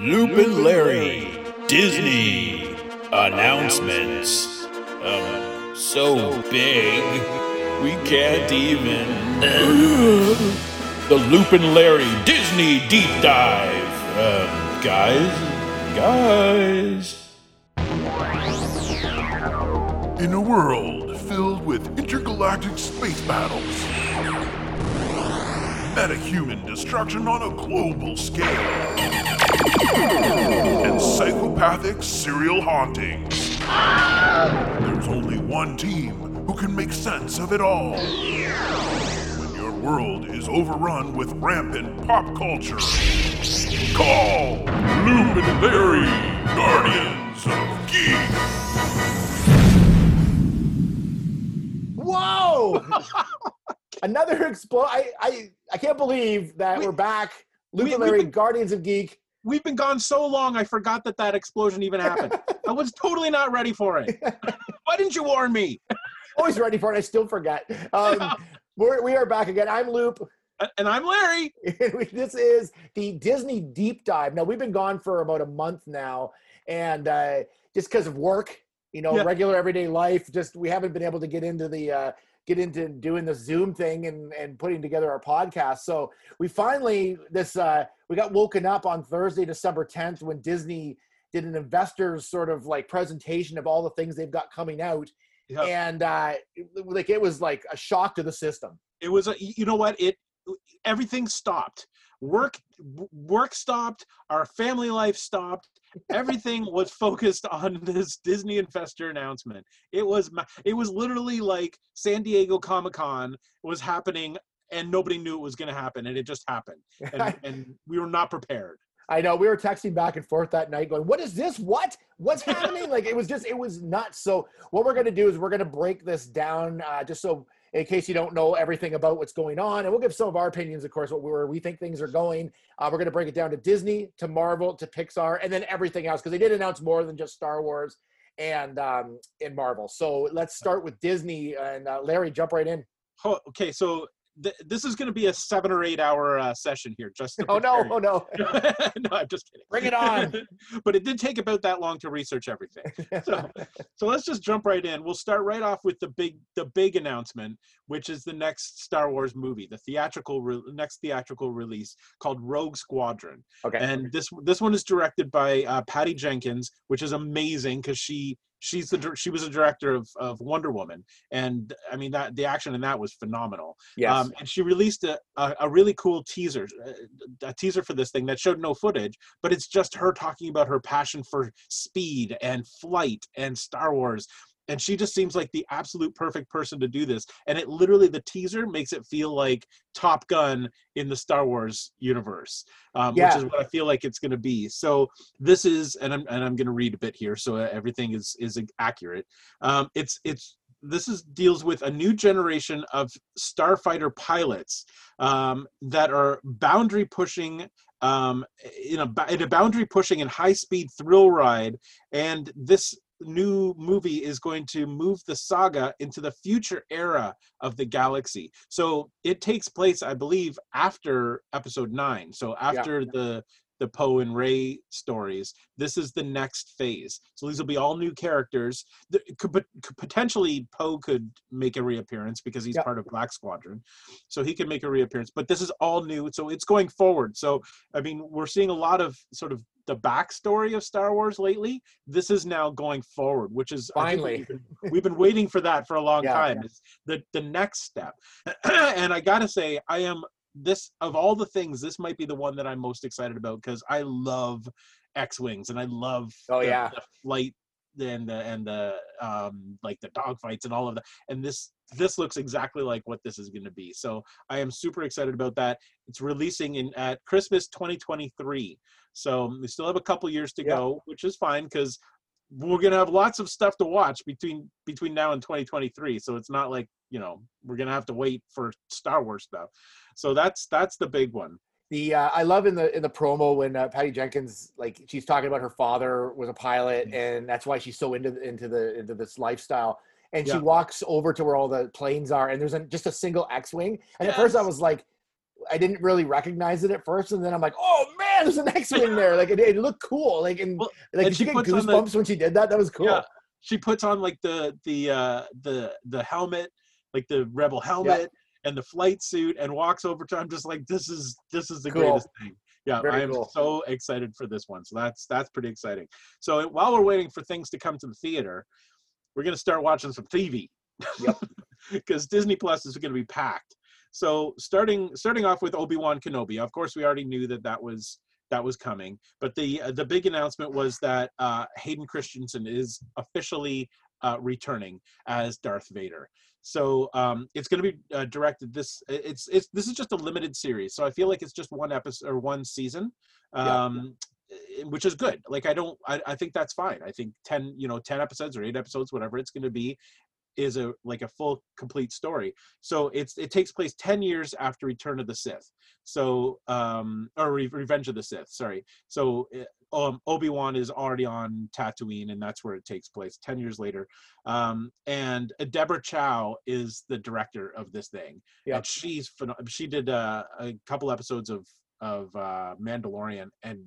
Loop and Larry, Disney announcements. Um, so big, we can't even. the Loop and Larry Disney deep dive. Um, guys, guys. In a world filled with intergalactic space battles, metahuman destruction on a global scale, and psychopathic serial hauntings, there's only one team who can make sense of it all. When your world is overrun with rampant pop culture, call Loop and Larry, Guardians of Geek. Whoa! Another explode. I, I I can't believe that We- we, are back. Luke we- and Larry, been- Guardians of Geek. We've been gone so long, I forgot that that explosion even happened. I was totally not ready for it. Why didn't you warn me? Always ready for it. I still forget. Um, we're, we are back again. I'm Loop. And I'm Larry. this is the Disney deep dive. Now we've been gone for about a month now, and uh, just because of work, you know, Yeah. regular everyday life, just we haven't been able to get into the uh, get into doing the Zoom thing and and putting together our podcast. So we finally this uh, we got woken up on Thursday, December 10th, when Disney did an investors sort of like presentation of all the things they've got coming out, Yeah. and uh, like it was like a shock to the system. It was a, you know what? It everything stopped. Work work stopped. Our family life stopped. Everything was focused on this Disney investor announcement. It was it was literally like San Diego Comic Con was happening and nobody knew it was going to happen and it just happened and, and we were not prepared. I know we were texting back and forth that night, going, "What is this? What? What's happening?" like it was just, it was nuts. So what we're gonna do is we're gonna break this down, uh, just so in case you don't know everything about what's going on, and we'll give some of our opinions, of course, what where we think things are going. Uh, we're gonna break it down to Disney, to Marvel, to Pixar, and then everything else because they did announce more than just Star Wars and um, and Marvel. So let's start with Disney and uh, Larry, jump right in. Oh, okay, so th- this is going to be a seven or eight hour uh, session here. Just Oh no! prepare Oh no! no, I'm just kidding. Bring it on. but it did take about that long to research everything. So, so let's just jump right in. We'll start right off with the big the big announcement, which is the next Star Wars movie, the theatrical re- next theatrical release called Rogue Squadron. okay. And this this one is directed by uh, Patty Jenkins, which is amazing because she she's the she was a director of, of Wonder Woman, and I mean that the action in that was phenomenal. yes. Um, and she released a, a, a really cool teaser, uh, a teaser for this thing that showed no footage, but it's just her talking about her passion for speed and flight and Star Wars. And she just seems like the absolute perfect person to do this. And it literally, the teaser makes it feel like Top Gun in the Star Wars universe, um, Yeah. which is what I feel like it's going to be. So this is, and I'm and I'm going to read a bit here, so everything is is accurate. Um, it's it's this is deals with a new generation of starfighter pilots um, that are boundary pushing um, in a in a boundary pushing and high speed thrill ride and this new movie is going to move the saga into the future era of the galaxy. So it takes place i believe after episode 9 so after the the Poe and Ray stories. This is the next phase. So these will be all new characters. The, could, could potentially Poe could make a reappearance because he's Yep. part of Black Squadron, so he can make a reappearance. But this is all new, so it's going forward. So I mean, we're seeing a lot of sort of the backstory of Star Wars lately. This is now going forward, which is Finally. we've been, we've been waiting for that for a long Yeah. time. It's the the next step, and I gotta say, I am this of all the things this might be the one that i'm most excited about because i love x-wings and i love Oh, the, yeah. the flight and the and the um like the dogfights and all of that and this this looks exactly like what this is going to be so i am super excited about that it's releasing in at christmas 2023 so we still have a couple years to Yeah. go which is fine because we're gonna have lots of stuff to watch between between now and 2023 so it's not like you know we're gonna have to wait for star wars stuff. So that's that's the big one. The uh, I love in the in the promo when uh, Patty Jenkins like she's talking about her father was a pilot and that's why she's so into into the into this lifestyle. And she walks over to where all the planes are and there's a, just a single X-wing. And at first I was like I didn't really recognize it at first, and then I'm like, oh man, there's an X-wing there. Like it, it looked cool. Like and Well, like and you she get on the- goosebumps when she did that? That was cool. Yeah. She puts on like the the uh the the helmet, like the rebel helmet and the flight suit and walks over to I'm just like this is this is the Cool. greatest thing. Yeah, Very I am cool. so excited for this one. So that's that's pretty exciting. So while we're waiting for things to come to the theater, we're gonna start watching some TV. Yep. Because Disney Plus is gonna be packed. So starting starting off with Obi Wan Kenobi. Of course, we already knew that that was that was coming, but the uh, the big announcement was that uh, Hayden Christensen is officially uh, returning as Darth Vader. So um, it's going to be uh, directed. This it's it's this is just a limited series. So I feel like it's just one episode or one season, um, eh, which is good. Like I don't, I, I think that's fine. I think ten, you know, ten episodes or eight episodes, whatever it's going to be, is a like a full complete story. So it's it takes place ten years after Return of the Sith. So um, or Re- Revenge of the Sith. Sorry. So. eh, Um, Obi Wan is already on Tatooine, and that's where it takes place. Ten years later, um, and Deborah Chow is the director of this thing. Yep. And she's she did uh, a couple episodes of of uh, Mandalorian, and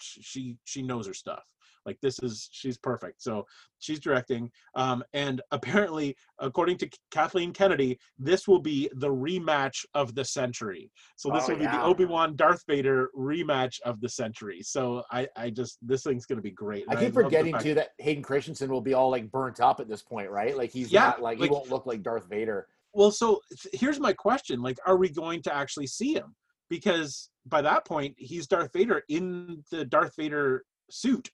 she she knows her stuff. Like this is she's perfect. So she's directing, um, and apparently, according to Kathleen Kennedy, this will be the rematch of the century. So this Oh, will be the. Obi Wan Darth Vader rematch of the century. So I I just this thing's gonna be great. I keep the forgetting too that Hayden Christensen will be all like burnt up at this point, right? Like he's Yeah, not like, like- he won't look like Darth Vader. Well, so here's my question: like, are we going to actually see him? Because by that point, he's Darth Vader in the Darth Vader suit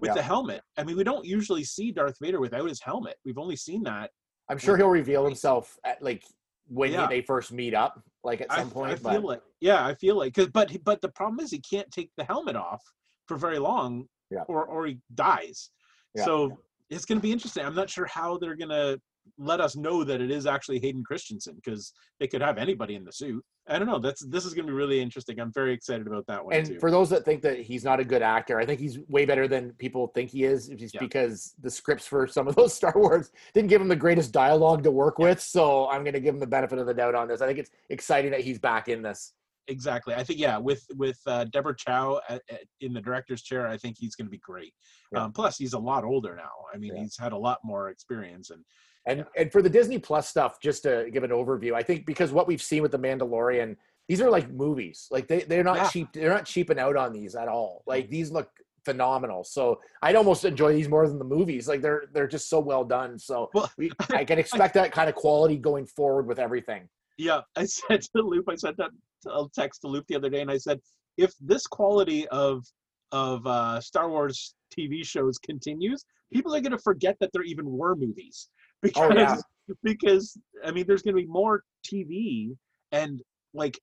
with Yeah. the helmet. I mean, we don't usually see Darth Vader without his helmet. We've only seen that. I'm sure he'll reveal himself at like when Yeah. they first meet up, like at I, some I point. feel but like, yeah, I feel like, cause, but but the problem is he can't take the helmet off for very long, Yeah. or or he dies. So it's going to be interesting. I'm not sure how they're going to let us know that it is actually Hayden Christensen because they could have anybody in the suit. I don't know. That's this is going to be really interesting. I'm very excited about that one and too. for those that think that he's not a good actor, I think he's way better than people think he is, just Yeah. because the scripts for some of those Star Wars didn't give him the greatest dialogue to work with. So I'm going to give him the benefit of the doubt on this. I think it's exciting that he's back in this. exactly. I think yeah, with with uh, Deborah Chow at, at, in the director's chair, I think he's going to be great. Yeah. Um, plus, he's a lot older now. I mean, Yeah. he's had a lot more experience and And and for the Disney Plus stuff, just to give an overview, I think because what we've seen with the Mandalorian, these are like movies. Like they they're not Yeah. cheap. They're not cheaping out on these at all. Like these look phenomenal. So I'd almost enjoy these more than the movies. Like they're they're just so well done. So Well, we, I can expect that kind of quality going forward with everything. Yeah, I said to Loop, I sent that a text to Loop the other day, and I said, if this quality of of uh, Star Wars TV shows continues, people are going to forget that there even were movies because Oh, yeah. because I mean, there's going to be more TV and like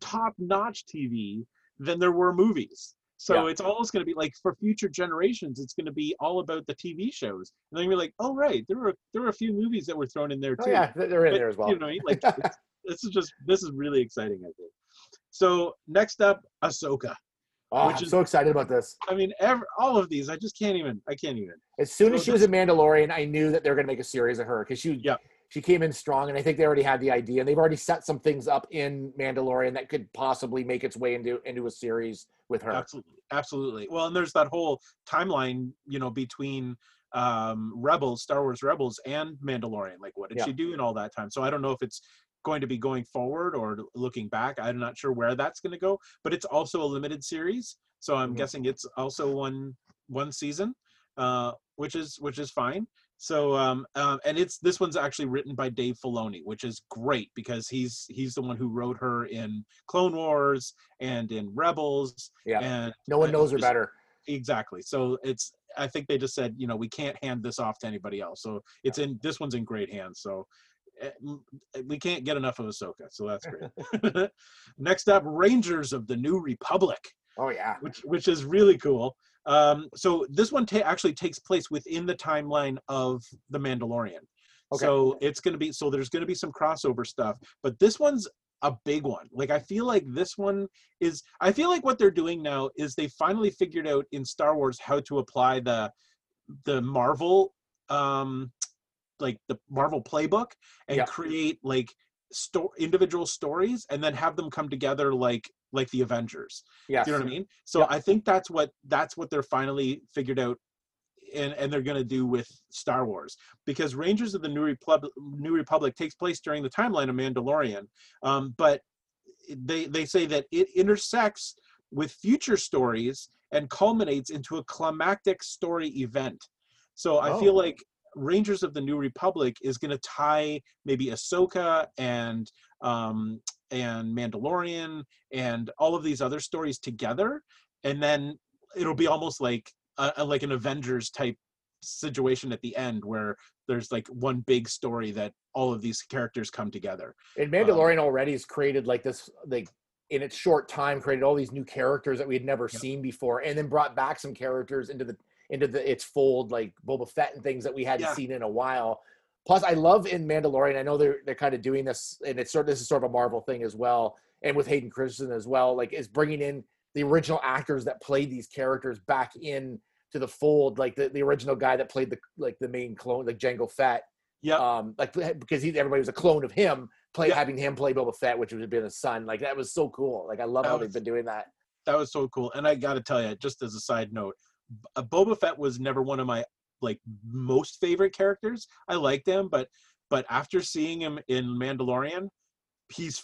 top notch TV than there were movies. So Yeah. it's almost going to be like for future generations, it's going to be all about the TV shows. And then you're like, oh right, there were there were a few movies that were thrown in there oh, too Oh yeah, they're in but, there as well. You know, like this is just this is really exciting. I think. So next up, Ahsoka. Oh, which I'm is- so excited about this. I mean, every, all of these, I just can't even. I can't even. As soon as she was a Mandalorian, I knew that they were going to make a series of her because she Yeah. she came in strong, and I think they already had the idea, and they've already set some things up in Mandalorian that could possibly make its way into into a series with her. Absolutely, absolutely. Well, and there's that whole timeline, you know, between um Rebels, Star Wars Rebels, and Mandalorian. Like, what did Yeah. she do in all that time? So I don't know if it's going to be going forward or looking back. I'm not sure where that's going to go. But it's also a limited series, so I'm Mhm. guessing it's also one one season, uh, which is which is fine. So um, um, and it's this one's actually written by Dave Filoni, which is great because he's he's the one who wrote her in Clone Wars and in Rebels. Yeah. And No one knows her just- better. Exactly. So it's I think they just said, you know, we can't hand this off to anybody else. So it's in this one's in great hands. So we can't get enough of Ahsoka. So that's great. Next up, Rangers of the New Republic Oh yeah. which which is really cool. Um, so this one ta- actually takes place within the timeline of the Mandalorian. Okay. So it's going to be so there's going to be some crossover stuff, but this one's a big one. Like I feel like this one is I feel like what they're doing now is they finally figured out in Star Wars how to apply the the Marvel um like the Marvel playbook and Yeah. create like sto- individual stories and then have them come together like like the Avengers. Do you know what I mean? So Yeah. I think that's what that's what they're finally figured out and, and they're going to do with Star Wars because Rangers of the New Republic New Republic takes place during the timeline of Mandalorian. Um, but they they say that it intersects with future stories and culminates into a climactic story event. So I feel Oh. like Rangers of the New Republic is going to tie maybe Ahsoka and um, and Mandalorian and all of these other stories together, and then it'll be almost like a, a- like an Avengers type situation at the end where there's like one big story that all of these characters come together. And um, Mandalorian already has created like this, like in its short time, created all these new characters that we had never Yep. seen before, and then brought back some characters into the into the its fold, like Boba Fett and things that we hadn't Yeah. seen in a while. Plus, I love in Mandalorian. I know they're they're kind of doing this, and it's sort of this is sort of a Marvel thing as well, and with Hayden Christensen as well. Like, is bringing in the original actors that played these characters back in to the fold, like the, the original guy that played the like the main clone, like Jango Fett Yeah, um like because he everybody was a clone of him play Yeah. having him play Boba Fett which would have been his son like that was so cool like I love That how was- they've been doing that that was so cool. And I got to tell you, just as a side note, Boba Fett was never one of my like most favorite characters. I liked him, but but after seeing him in Mandalorian, he's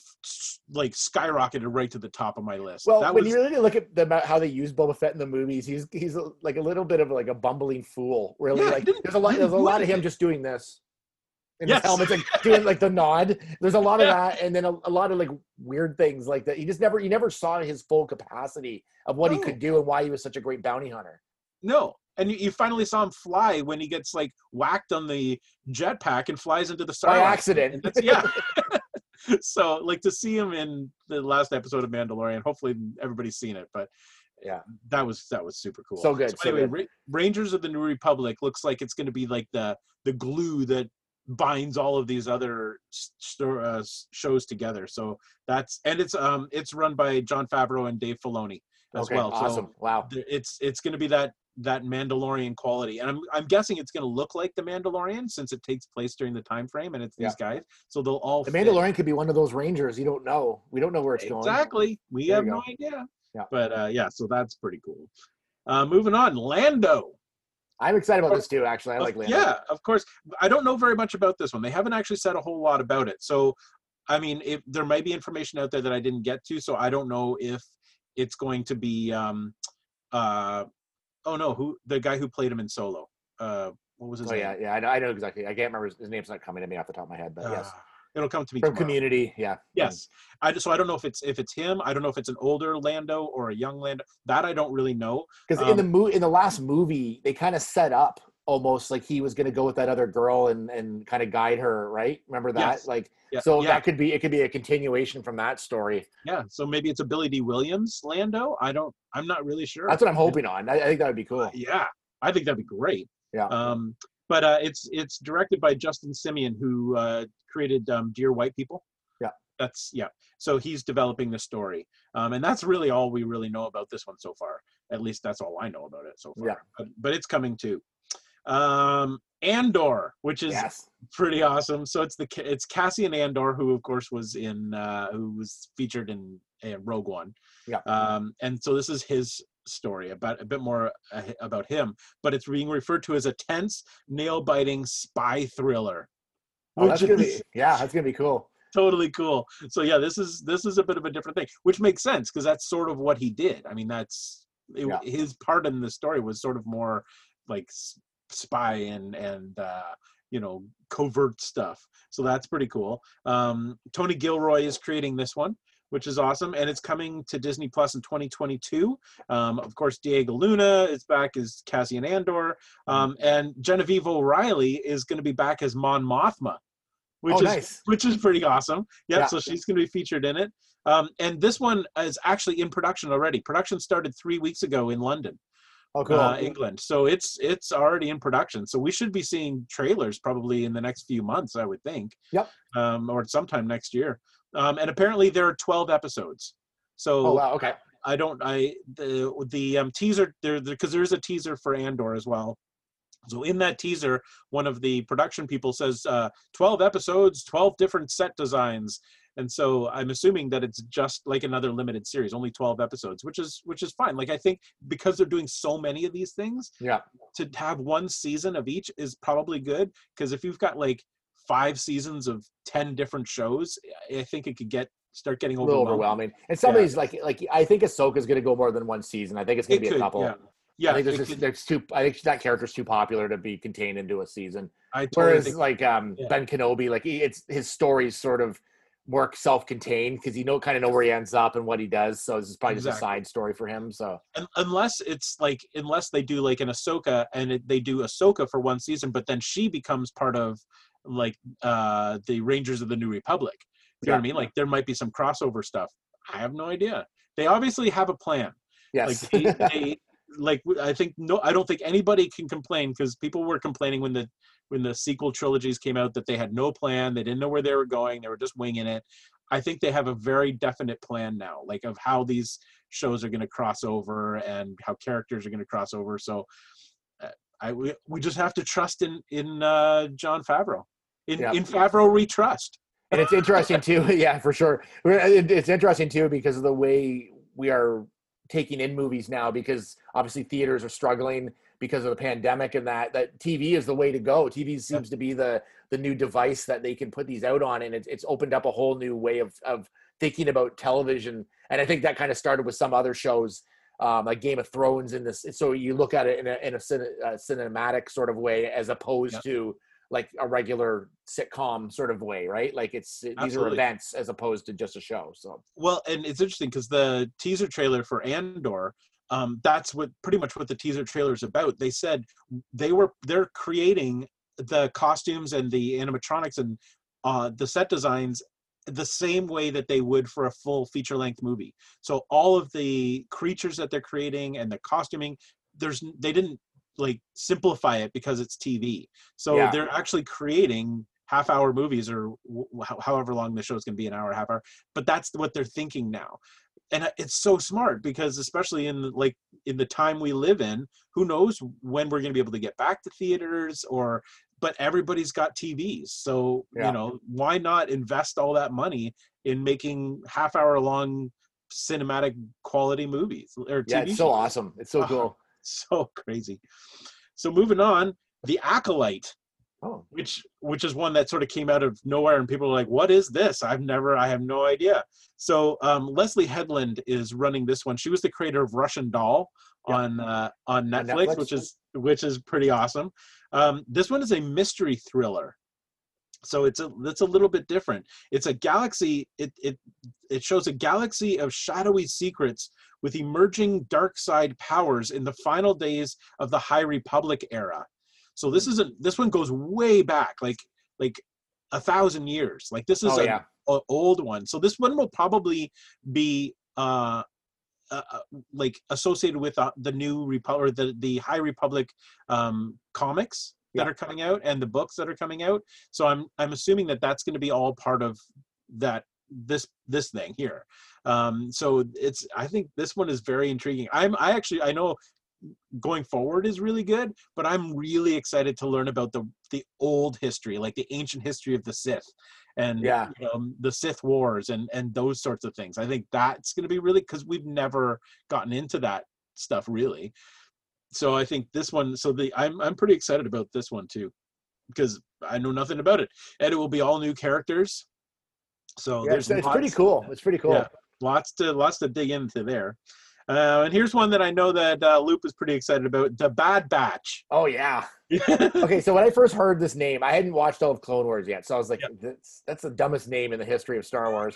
like skyrocketed right to the top of my list. well that when was you really look at the, how they use Boba Fett in the movies he's he's a, like a little bit of like a bumbling fool really Yeah, like there's a lot there's a lot of him just doing this in Yes. his helmet like doing like the nod there's a lot of Yeah. that and then a, a lot of like weird things like that He just never you never saw his full capacity of what he could do and why he was such a great bounty hunter no. And you, you finally saw him fly when he gets like whacked on the jetpack and flies into the star by accident yeah. so like to see him in the last episode of Mandalorian, hopefully everybody's seen it, but Yeah. that was that was super cool. So good, so anyway, good. Ra- Rangers of the New Republic looks like it's going to be like the the glue that binds all of these other s- sto- uh, shows together. So that's and it's um it's run by Jon Favreau and Dave Filoni as okay well. awesome So wow it's it's going to be that that Mandalorian quality, and I'm I'm guessing it's going to look like the Mandalorian since it takes place during the time frame and it's these guys. So they'll all The fit. Mandalorian could be one of those Rangers. You don't know. We don't know where it's going. Exactly. We There have no idea. Yeah. But uh, yeah, so that's pretty cool. Uh, moving on, Lando. I'm excited about this too. Actually, I like Lando. Yeah, of course. I don't know very much about this one. They haven't actually said a whole lot about it. So, I mean, if there might be information out there that I didn't get to, so I don't know if it's going to be. Um, uh, oh no, who the guy who played him in Solo? Uh, what was his Oh name? yeah, yeah. I know, I know exactly. I can't remember his, his name's not coming to me off the top of my head, but yes, Uh, it'll come to me from tomorrow. Community. Yeah. Yes, I just so I don't know if it's if it's him. I don't know if it's an older Lando or a young Lando. That I don't really know. Because in the Um, mo- in the last movie, they kind of set up almost like he was going to go with that other girl and and kind of guide her. Right? Remember that? Yes. Like, Yeah, so yeah. that could be it. Could be a continuation from that story. Yeah, so maybe it's a Billy Dee Williams Lando. I don't. I'm not really sure. That's what I'm hoping on. I, I think that would be cool. Yeah, I think that'd be great. Yeah. Um, but uh, it's it's directed by Justin Simien, who uh, created um, Dear White People. Yeah. That's yeah. So he's developing the story, um, and that's really all we really know about this one so far. At least that's all I know about it so far. Yeah. But, but it's coming too. Um, Andor, which is Yes. pretty awesome. So it's the it's Cassian Andor, who of course was in uh, who was featured in uh, Rogue One. Yeah. Um, and so this is his story about a bit more uh, about him, but it's being referred to as a tense, nail-biting spy thriller. Oh, that's gonna be yeah. That's gonna be cool. totally cool. So yeah, this is this is a bit of a different thing, which makes sense because that's sort of what he did. I mean, that's it, Yeah. his part in the story was sort of more like spy and and uh, you know covert stuff. So that's pretty cool. Um, Tony Gilroy is creating this one. Which is awesome, and it's coming to Disney Plus in 2022. Um, of course, Diego Luna is back as Cassian Andor, Mm-hmm. um, and Genevieve O'Reilly is going to be back as Mon Mothma, which oh, is nice. which is pretty awesome. Yep, Yeah. so she's going to be featured in it. Um, and this one is actually in production already. Production started three weeks ago in London, Oh, cool. uh, England. So it's it's already in production. So we should be seeing trailers probably in the next few months, I would think. Yep. Um, or sometime next year. Um, and apparently there are 12 episodes. So oh wow. Okay. I don't I the the um, teaser there because there's a teaser for Andor as well. So in that teaser, one of the production people says uh, 12 episodes, 12 different set designs. And so I'm assuming that it's just like another limited series, only 12 episodes, which is which is fine. Like I think because they're doing so many of these things, Yeah. to have one season of each is probably good because if you've got like five seasons of 10 different shows, I think it could get start getting A little overwhelming. overwhelming. And some of these, like, like I think Ahsoka's going to go more than one season. I think it's going It to be could, a couple. yeah. Yeah, I think there's just could- there's too. I think that character's too popular to be contained into a season. I totally Whereas think, like um yeah. Ben Kenobi, like he, it's his stories sort of more self-contained because you know kind of know where he ends up and what he does. So this is probably just a side story for him. So un- unless it's like unless they do like an Ahsoka and it, they do Ahsoka for one season, but then she becomes part of like uh the Rangers of the New Republic. You know what I mean? Like there might be some crossover stuff. I have no idea. They obviously have a plan. yes, Like they, they like I think no I don't think anybody can complain because people were complaining when the when the sequel trilogies came out that they had no plan, they didn't know where they were going, they were just winging it. I think they have a very definite plan now, like of how these shows are going to cross over and how characters are going to cross over. So uh, I we, we just have to trust in in uh, Jon Favreau. In Yeah. in Favreau we trust. and it's interesting too. Yeah, for sure. It's interesting too because of the way we are taking in movies now. Because obviously theaters are struggling because of the pandemic, and that that TV is the way to go. TV seems to be the the new device that they can put these out on, and it's it's opened up a whole new way of of thinking about television. And I think that kind of started with some other shows. Um, like Game of Thrones in this, so you look at it in a, in a, cine, a cinematic sort of way, as opposed to like a regular sitcom sort of way, right? Like it's these are events as opposed to just a show. So Well, and it's interesting because the teaser trailer for Andor, um, that's what pretty much what the teaser trailer is about. They said they were they're creating the costumes and the animatronics and uh, the set designs the same way that they would for a full feature length movie. So all of the creatures that they're creating and the costuming, there's they didn't like simplify it because it's TV. So Yeah. they're actually creating half hour movies or w- how- however long the show is going to be an hour, half hour. But that's what they're thinking now. And uh, it's so smart because especially in like in the time we live in, who knows when we're going to be able to get back to theaters or but everybody's got TVs. So, Yeah. you know, why not invest all that money in making half hour long cinematic quality movies or TV yeah, it's so awesome. It's so Uh-huh. cool. so crazy. So moving on, the acolyte, Oh, which which is one that sort of came out of nowhere, and people are like, "What is this? I've never, I have no idea." So um, Leslie Headland is running this one. She was the creator of Russian Doll Yep. on uh, on On Netflix, Netflix. which is which is pretty awesome. Um, this one is a mystery thriller. So it's a it's a little bit different. It's a galaxy. It it it shows a galaxy of shadowy secrets with emerging dark side powers in the final days of the High Republic era. So this isn't this one goes way back, like like a thousand years. Like this is oh a, yeah. a old one. So this one will probably be uh, uh uh, like associated with uh, the new Republic or the the High Republic um, comics that Yeah. are coming out and the books that are coming out. So I'm I'm assuming that that's going to be all part of that this this thing here. Um, so it's I think this one is very intriguing. I'm I actually I know going forward is really good, but I'm really excited to learn about the the old history, like the ancient history of the Sith and Yeah. know, the Sith Wars and and those sorts of things. I think that's going to be really because we've never gotten into that stuff really. So I think this one. So the I'm I'm pretty excited about this one too, because I know nothing about it, and it will be all new characters. So yeah there's it's, it's pretty cool. It's pretty cool. Yeah. lots to lots to dig into there. Uh, and here's one that I know that uh, Loop is pretty excited about: the Bad Batch. Oh yeah. Okay, so when I first heard this name, I hadn't watched all of Clone Wars yet, so I was like, "That's that's the dumbest name in the history of Star Wars."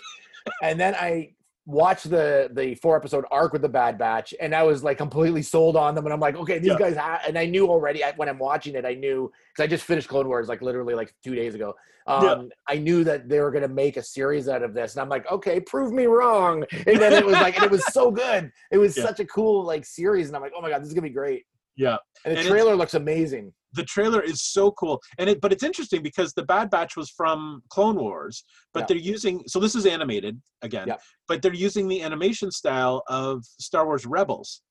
and then I watched the the four episode arc with the Bad Batch, and I was like completely sold on them. And I'm like, okay, these Yeah. guys, ha-, and I knew already I, when I'm watching it, I knew because I just finished Clone Wars like literally like two days ago. Um, Yeah. I knew that they were gonna make a series out of this, and I'm like, okay, prove me wrong. And then it was like, and it was so good. It was Yeah. such a cool like series, and I'm like, oh my god, this is gonna be great. yeah, And the And trailer looks amazing. The trailer is so cool, and it but it's interesting because the Bad Batch was from Clone Wars, but Yeah. they're using so this is animated again, Yeah. but they're using the animation style of Star Wars Rebels.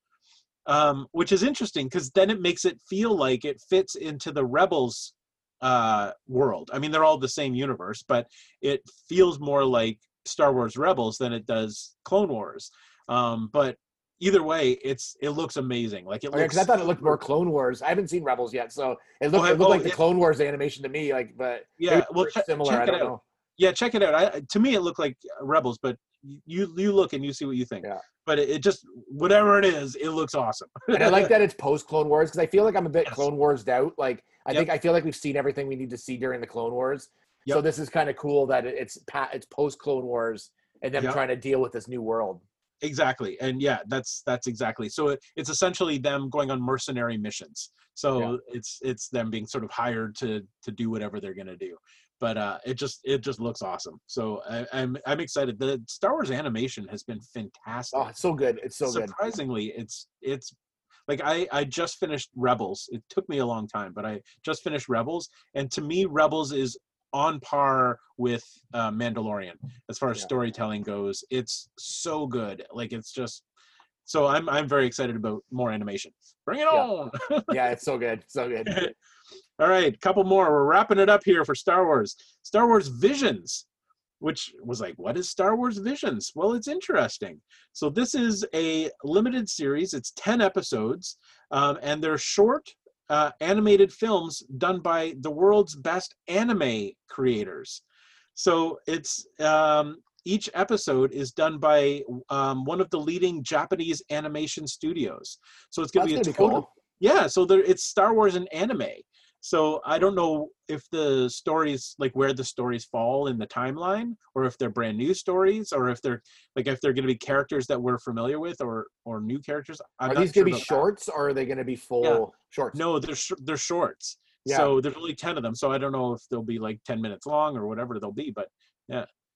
um, which is interesting because then it makes it feel like it fits into the Rebels uh, world. I mean, they're all the same universe, but it feels more like Star Wars Rebels than it does Clone Wars. Um, but either way, it's it looks amazing. Like it oh, looks. because I thought it looked more Clone Wars. I haven't seen Rebels yet, so it looked, Oh, it looked oh, like the yeah. Clone Wars animation to me. Like, but Yeah, well, check- similar. check I it don't out. know. yeah check it out I, to me it looked like rebels but you you look and you see what you think Yeah. but it, it just whatever it is it looks awesome And I like that it's post Clone Wars because I feel like I'm a bit Yes. Clone Wars out. Like, I Yep. think I feel like we've seen everything we need to see during the Clone Wars. So this is kind of cool that it's it's post Clone Wars and them Yep. trying to deal with this new world. Exactly and yeah that's that's exactly so it, it's essentially them going on mercenary missions so Yeah. it's it's them being sort of hired to to do whatever they're gonna do but uh it just it just looks awesome so I, i'm i'm excited the star wars animation has been fantastic Oh, it's so good! It's so good. surprisingly it's it's like i i just finished rebels it took me a long time but i just finished rebels and to me rebels is on par with uh, mandalorian as far as Yeah. storytelling goes. It's so good. Like it's just so i'm i'm very excited about more animation. Bring it Yeah. on! Yeah, it's so good, so good. all right couple more. We're wrapping it up here for star wars. Star wars visions which was like what is star wars visions? Well it's interesting. So this is a limited series. It's 10 episodes um, and they're short uh, animated films done by the world's best anime creators. So it's um, each episode is done by um, one of the leading japanese animation studios. So it's going to be a total cool. yeah so there it's star wars and anime so i don't know if the stories like where the stories fall in the timeline or if they're brand new stories or if they're like if they're going to be characters that we're familiar with or or new characters I'm Are these sure gonna be about that. shorts or are they gonna be full shorts? no they're sh- they're shorts Yeah. so there's only 10 of them so i don't know if they'll be like 10 minutes long or whatever they'll be but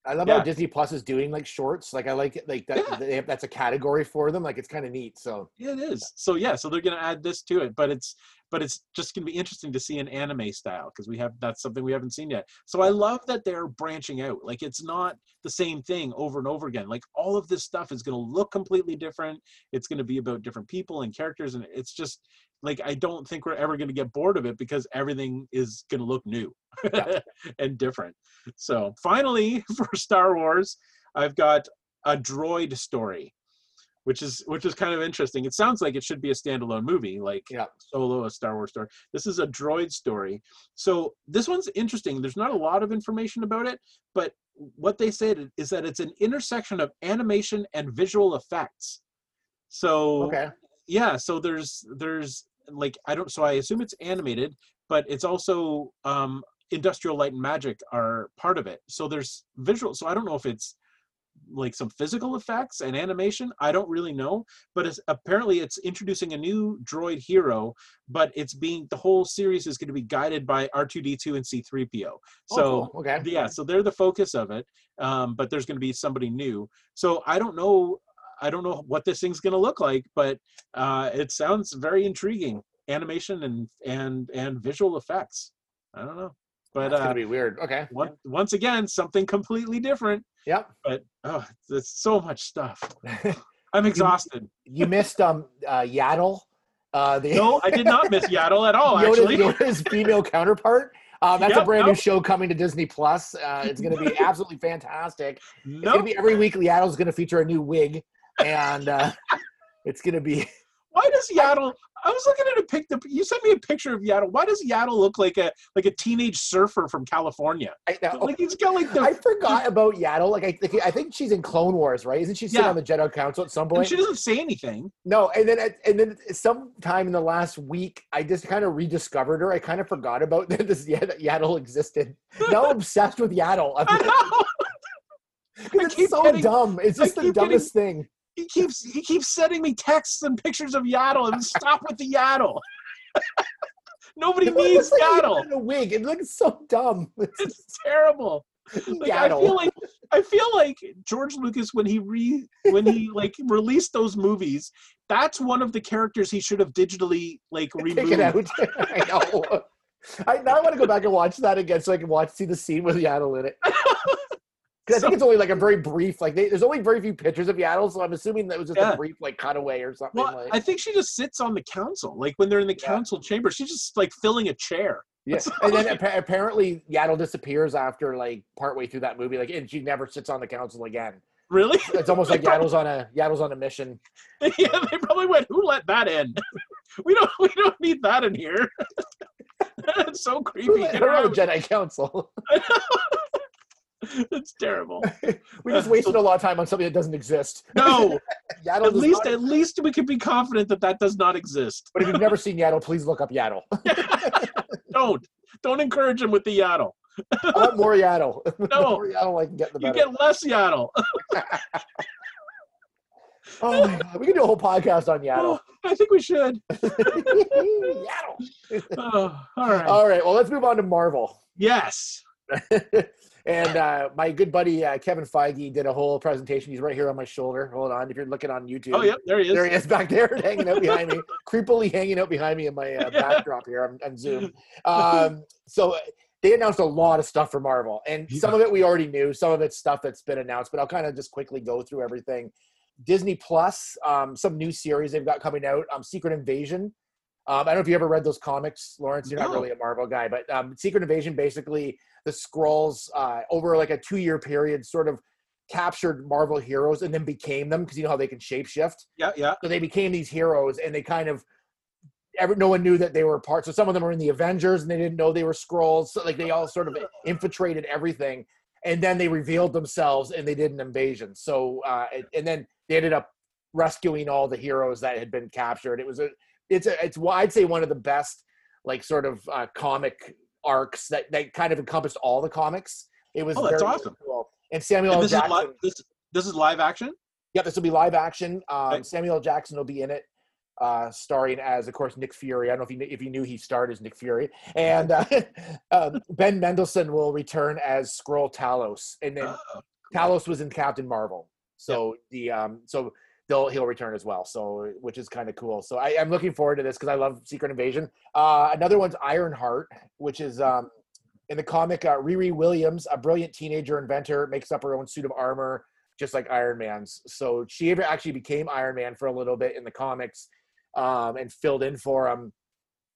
I love Yeah. how Disney Plus is doing like shorts. Like I like it. Like that. Yeah. They have, that's a category for them. Like it's kind of neat. So Yeah, it is. So yeah, so they're gonna add this to it, but it's but it's just gonna be interesting to see an anime style because we have that's something we haven't seen yet. So I love that they're branching out. Like it's not the same thing over and over again. Like all of this stuff is gonna look completely different. It's gonna be about different people and characters, and it's just like I don't think we're ever gonna get bored of it because everything is gonna look new Yeah. and different. So finally, for Star Wars, I've got a droid story which is which is kind of interesting. It sounds like it should be a standalone movie, like Yeah. Solo, a Star Wars story. This is a droid story. So this one's interesting. There's not a lot of information about it, but what they said is that it's an intersection of animation and visual effects. So okay. yeah, so there's there's like I don't so I assume it's animated, but it's also um industrial light and magic are part of it. So there's visual so I don't know if it's like some physical effects and animation i don't really know but it's apparently it's introducing a new droid hero but it's being the whole series is going to be guided by r2d2 and c3po so Oh, cool. okay. yeah so they're the focus of it um, but there's going to be somebody new so i don't know i don't know what this thing's going to look like but uh, it sounds very intriguing animation and and and visual effects i don't know but uh, gonna be weird. Okay. one, once again something completely different Yep. but oh there's so much stuff i'm exhausted you missed um uh Yaddle. Uh the no i did not miss yaddle at all Yoda's, actually Yoda's female counterpart. Um, that's a Yep, brand new show coming to Disney Plus. Uh, it's going to be absolutely fantastic. It's going to be every week. Yaddle's going to feature a new wig, and uh, it's going to be. why does yaddle i was looking at a picture. you sent me a picture of yaddle why does yaddle look like a like a teenage surfer from california I, now, like he's got like the I forgot about Yaddle. Like I, think I think she's in Clone Wars, right? Isn't she sitting Yeah. on the Jedi Council at some point? and she doesn't say anything No, and then and then sometime in the last week, I just kind of rediscovered her. I kind of forgot about that this Yaddle existed. Now I'm obsessed with Yaddle. I know. It's so dumb. It's just the keep getting- dumbest thing. He keeps he keeps sending me texts and pictures of yaddle and stop with the yaddle nobody needs like yaddle in a wig. It looks so dumb. It's terrible like I feel like I feel like George Lucas when he re when he like released those movies, that's one of the characters he should have digitally like Take removed. it out. I know. I now I want to go back and watch that again so I can watch see the scene with Yaddle in it. Because I think So- it's only like a very brief, like they, there's only very few pictures of Yaddle, so I'm assuming that was just Yeah. a brief like cutaway or something. Well, like, I think she just sits on the council. Like when they're in the Yeah. council chamber, she's just like filling a chair. yeah. And then appa- apparently Yaddle disappears after like partway through that movie, like and she never sits on the council again. Really? It's almost like Yaddle's on a Yaddle's on a mission. yeah, they probably went, "Who let that in? we don't. We don't need that in here." it's so creepy. Who let her her on the out. Jedi Council? it's terrible. we just wasted a lot of time on something that doesn't exist. No, Yaddle at least not- at least we can be confident that that does not exist. But if you've never seen Yaddle, please look up Yaddle. don't don't encourage him with the yaddle. I want more Yaddle. No. more Yaddle I can get, the You get less yaddle. Oh my god, we can do a whole podcast on Yaddle. Oh, I think we should. Yaddle. Oh, all right. All right, well, let's move on to Marvel. yes. And uh, my good buddy uh, Kevin Feige did a whole presentation. He's right here on my shoulder. Hold on, if you're looking on YouTube. Oh, yep. There he is. There he is back there, hanging out behind me, creepily hanging out behind me in my uh, backdrop here on, on Zoom. Um, so uh, they announced a lot of stuff for Marvel, and some of it we already knew. Some of it's stuff that's been announced, but I'll kind of just quickly go through everything. Disney Plus, um, some new series they've got coming out. Um, Secret Invasion. Um, I don't know if you ever read those comics, Lawrence. You're not really a Marvel guy, but um, Secret Invasion basically the Skrulls uh, over like a two year period sort of captured Marvel heroes and then became them because you know how they can shapeshift. Yeah, yeah. So they became these heroes and they kind of every, no one knew that they were part. So some of them were in the Avengers and they didn't know they were Skrulls. So like they all sort of infiltrated everything. And then they revealed themselves and they did an invasion. So uh, and- and then they ended up rescuing all the heroes that had been captured. It was a it's a it's I'd say one of the best like sort of uh, comic arcs that that kind of encompassed all the comics. It was Oh, that's very awesome. cool. And Samuel And this is Jackson. live. This this is live action. Yeah, this will be live action. Um. Samuel Jackson will be in it, uh, starring as, of course, Nick Fury. I don't know if you if you knew he starred as Nick Fury, and uh, um, Ben Mendelsohn will return as Skrull Talos, and then Oh, Talos was in Captain Marvel, so the um, so they'll he'll return as well. So which is kind of cool. So I, I'm looking forward to this because I love Secret Invasion. Uh, another one's Ironheart, which is um, in the comic. Uh, Riri Williams, a brilliant teenager inventor, makes up her own suit of armor, just like Iron Man's. So she ever actually became Iron Man for a little bit in the comics, um, and filled in for him.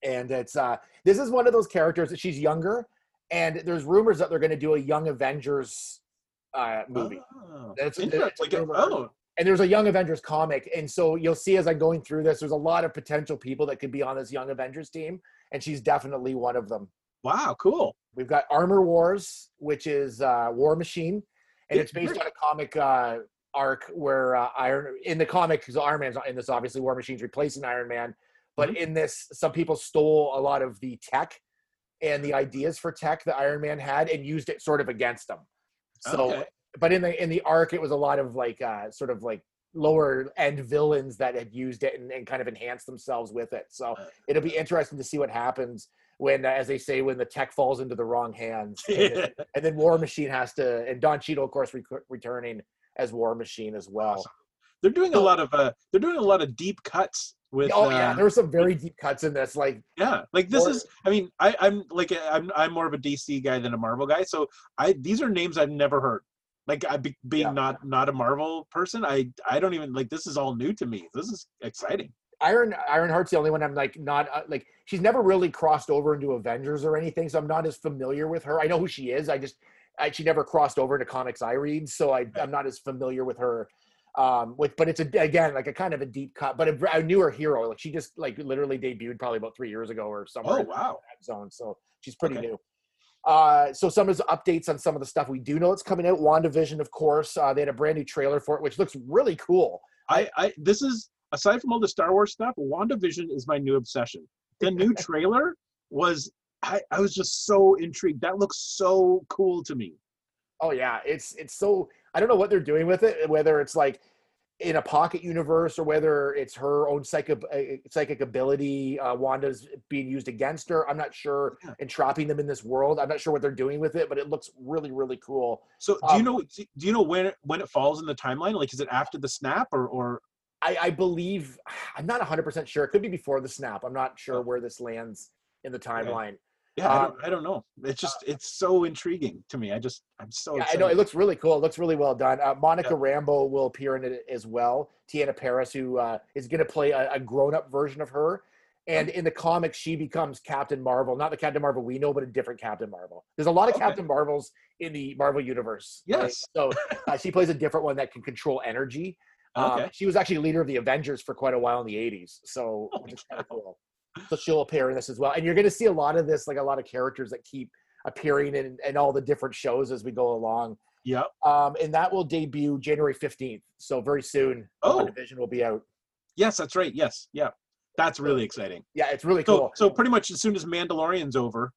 And it's uh, this is one of those characters that she's younger, and there's rumors that they're going to do a Young Avengers uh, movie. Oh, That's- interesting. that's Like, oh, And there's a Young Avengers comic, and so you'll see as I'm going through this, there's a lot of potential people that could be on this Young Avengers team, and she's definitely one of them. wow, cool. We've got Armor Wars, which is uh, War Machine, and it's based on a comic uh, arc where uh, Iron in the comic because Iron Man's not in this. Obviously, War Machine's replacing Iron Man, but Mm-hmm. in this, some people stole a lot of the tech and the ideas for tech that Iron Man had and used it sort of against them. So, Okay. But in the in the arc, it was a lot of like uh, sort of like lower end villains that had used it and, and kind of enhanced themselves with it. So Uh. it'll be interesting to see what happens when, uh, as they say, when the tech falls into the wrong hands, and, then, and then War Machine has to, and Don Cheadle, of course, rec- returning as War Machine as well. Awesome. They're doing a lot of uh, they're doing a lot of deep cuts with. Oh yeah, uh, there were some very deep cuts in this. Like, Yeah, like this Or- is. I mean, I, I'm like I'm I'm more of a DC guy than a Marvel guy. So I these are names I've never heard. Like I be, being Yeah. not not a Marvel person, I I don't even like this is all new to me. This is exciting. Iron Ironheart's the only one I'm like not uh, like she's never really crossed over into Avengers or anything, so I'm not as familiar with her. I know who she is. I just I, she never crossed over into comics I read, so I, I'm not as familiar with her. Um, with but it's a again like a kind of a deep cut, but a, I knew her hero. Like she just like literally debuted probably about three years ago or somewhere. Oh in wow. that zone, so she's pretty Okay. new. Uh, so some of the updates on some of the stuff we do know that's coming out. WandaVision, of course, uh, they had a brand new trailer for it, which looks really cool. I I this is aside from all the Star Wars stuff, WandaVision is my new obsession. The new trailer was I I was just so intrigued. That looks so cool to me. Oh yeah, it's it's so I don't know what they're doing with it. Whether it's like in a pocket universe or whether it's her own psychic uh, psychic ability. Uh, Wanda's being used against her. I'm not sure, Yeah. and trapping them in this world. I'm not sure what they're doing with it, but it looks really really cool. So do you Um, know do you know when when it falls in the timeline? Like is it after the snap or or I, I believe I'm not 100 percent sure. It could be before the snap. I'm not sure Oh. where this lands in the timeline. Yeah, I Um, don't, I don't know. It's just it's so intriguing to me. I just I'm so Yeah, I know it looks really cool. It looks really well done. Uh, Monica Rambeau will appear in it as well. Tiana Parris, who uh, is going to play a, a grown-up version of her, and in the comics, she becomes Captain Marvel. Not the Captain Marvel we know, but a different Captain Marvel. There's a lot of Okay. Captain Marvels in the Marvel universe. right? Yes. So uh, she plays a different one that can control energy. Um, Okay. She was actually leader of the Avengers for quite a while in the 80s. So Holy which is kind of cool. So she'll appear in this as well. And you're going to see a lot of this, like a lot of characters that keep appearing in, in all the different shows as we go along. Yeah. Um, and that will debut January 15th. So very soon, Oh. Division will be out. Yes, that's right. Yes. Yeah. That's really exciting. Yeah, it's really So cool. so pretty much as soon as Mandalorian's over,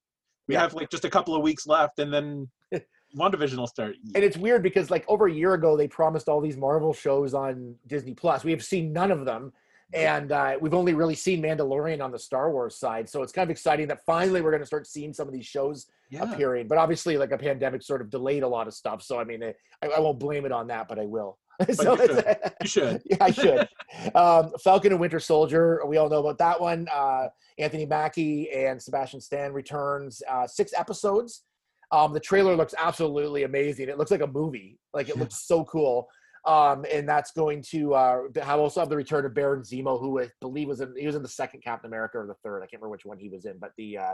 we Yeah. have like just a couple of weeks left, and then WandaVision will start. and it's weird because like over a year ago, they promised all these Marvel shows on Disney Plus. We have seen none of them. And uh, we've only really seen Mandalorian on the Star Wars side. So it's kind of exciting that finally we're going to start seeing some of these shows Yeah. appearing. But obviously, like a pandemic sort of delayed a lot of stuff. So I mean, I, I won't blame it on that, but I will. so you it's- You should. yeah, I should. um, Falcon and Winter Soldier. We all know about that one. Uh, Anthony Mackie and Sebastian Stan returns. Uh, six episodes. Um, the trailer looks absolutely amazing. It looks like a movie. Like it Yeah. looks so cool. Um, and that's going to uh, have also have the return of Baron Zemo, who I believe was in he was in the second Captain America or the third. I can't remember which one he was in, but the uh,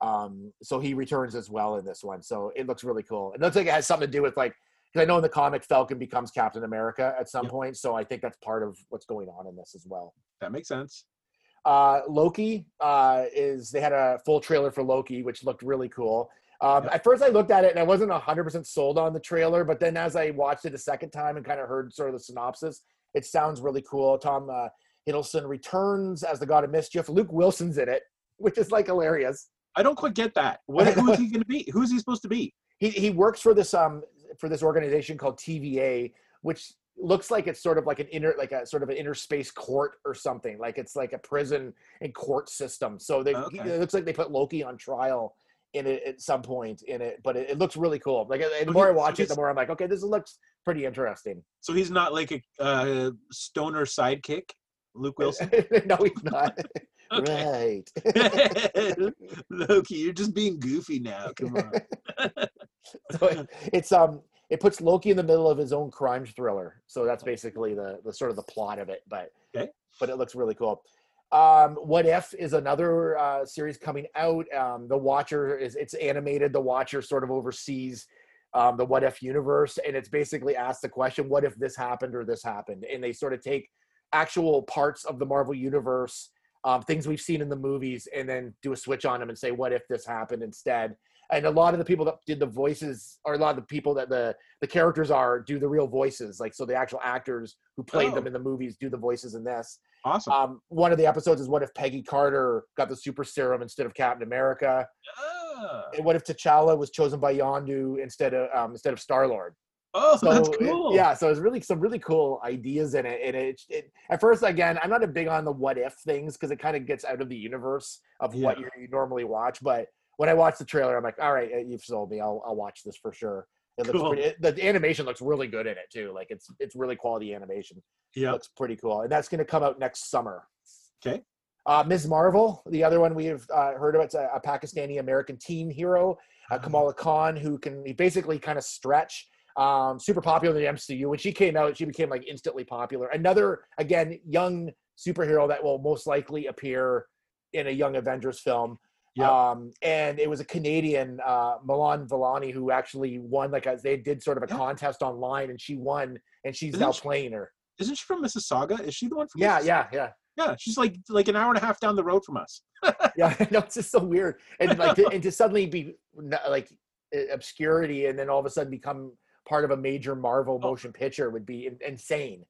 um, so he returns as well in this one. So it looks really cool. It looks like it has something to do with like because I know in the comic Falcon becomes Captain America at some Yeah. point. So I think that's part of what's going on in this as well. That makes sense. Uh, Loki uh, is they had a full trailer for Loki, which looked really cool. Um, Yeah. At first, I looked at it and I wasn't 100% sold on the trailer, but then as I watched it a second time and kind of heard sort of the synopsis, it sounds really cool. Tom uh, Hiddleston returns as the God of Mischief. Luke Wilson's in it, which is like hilarious. I don't quite get that. What, who is he going to be? Who is he supposed to be? He he works for this um for this organization called TVA, which looks like it's sort of like an inner like a sort of an inner space court or something. Like it's like a prison and court system. So they he- it looks like they put Loki on trial in it at some point in it, but it, it looks really cool. Like the more I watch it, the more I'm like, okay, this looks pretty interesting. So he's not like a uh, stoner sidekick, Luke Wilson. no, he's not. Right. Loki, you're just being goofy now. Come on. so it, it's um it puts Loki in the middle of his own crime thriller. So that's basically the the sort of the plot of it. But Okay. but it looks really cool. Um, what if is another uh, series coming out? Um, the Watcher is it's animated. The Watcher sort of oversees um, the What If universe, and it's basically asks the question, "What if this happened or this happened?" And they sort of take actual parts of the Marvel universe, um, things we've seen in the movies, and then do a switch on them and say, "What if this happened instead?" And a lot of the people that did the voices, or a lot of the people that the the characters are, do the real voices. Like so, the actual actors who played them Oh. in the movies do the voices in this. Awesome. Um, one of the episodes is what if Peggy Carter got the super serum instead of Captain America? Ah. And what if T'Challa was chosen by Yondu instead of um, instead of Star Lord? Oh, So that's it- cool. yeah, so it's really some really cool ideas in it. And it, it at first, again, I'm not a big on the what if things because it kind of gets out of the universe of what Yeah. you, you normally watch. But when I watch the trailer, I'm like, all right, uh, you've sold me. I'll I'll watch this for sure. It looks Cool. pretty. It, the animation looks really good in it too. Like it's it's really quality animation Yeah. looks pretty cool. And that's going to come out next summer. Okay. Uh, Ms. Marvel, the other one we've uh, heard of, it's a, a Pakistani American teen hero, uh, Kamala Khan, who can basically kind of stretch. Um, super popular in the MCU. When she came out, she became like instantly popular. Another, again, young superhero that will most likely appear in a Young Avengers film. Yep. Um, and it was a Canadian, uh, Iman Vellani, who actually won. Like a, they did sort of a Yeah. contest online, and she won, and she's Isn't now she- playing her. Isn't she from Mississauga? Is she the one from? Yeah, Mississauga? yeah, yeah. Yeah, she's like like an hour and a half down the road from us. yeah, no, it's just so weird, and like to, and to suddenly be like obscurity, and then all of a sudden become part of a major Marvel Oh. motion picture would be insane.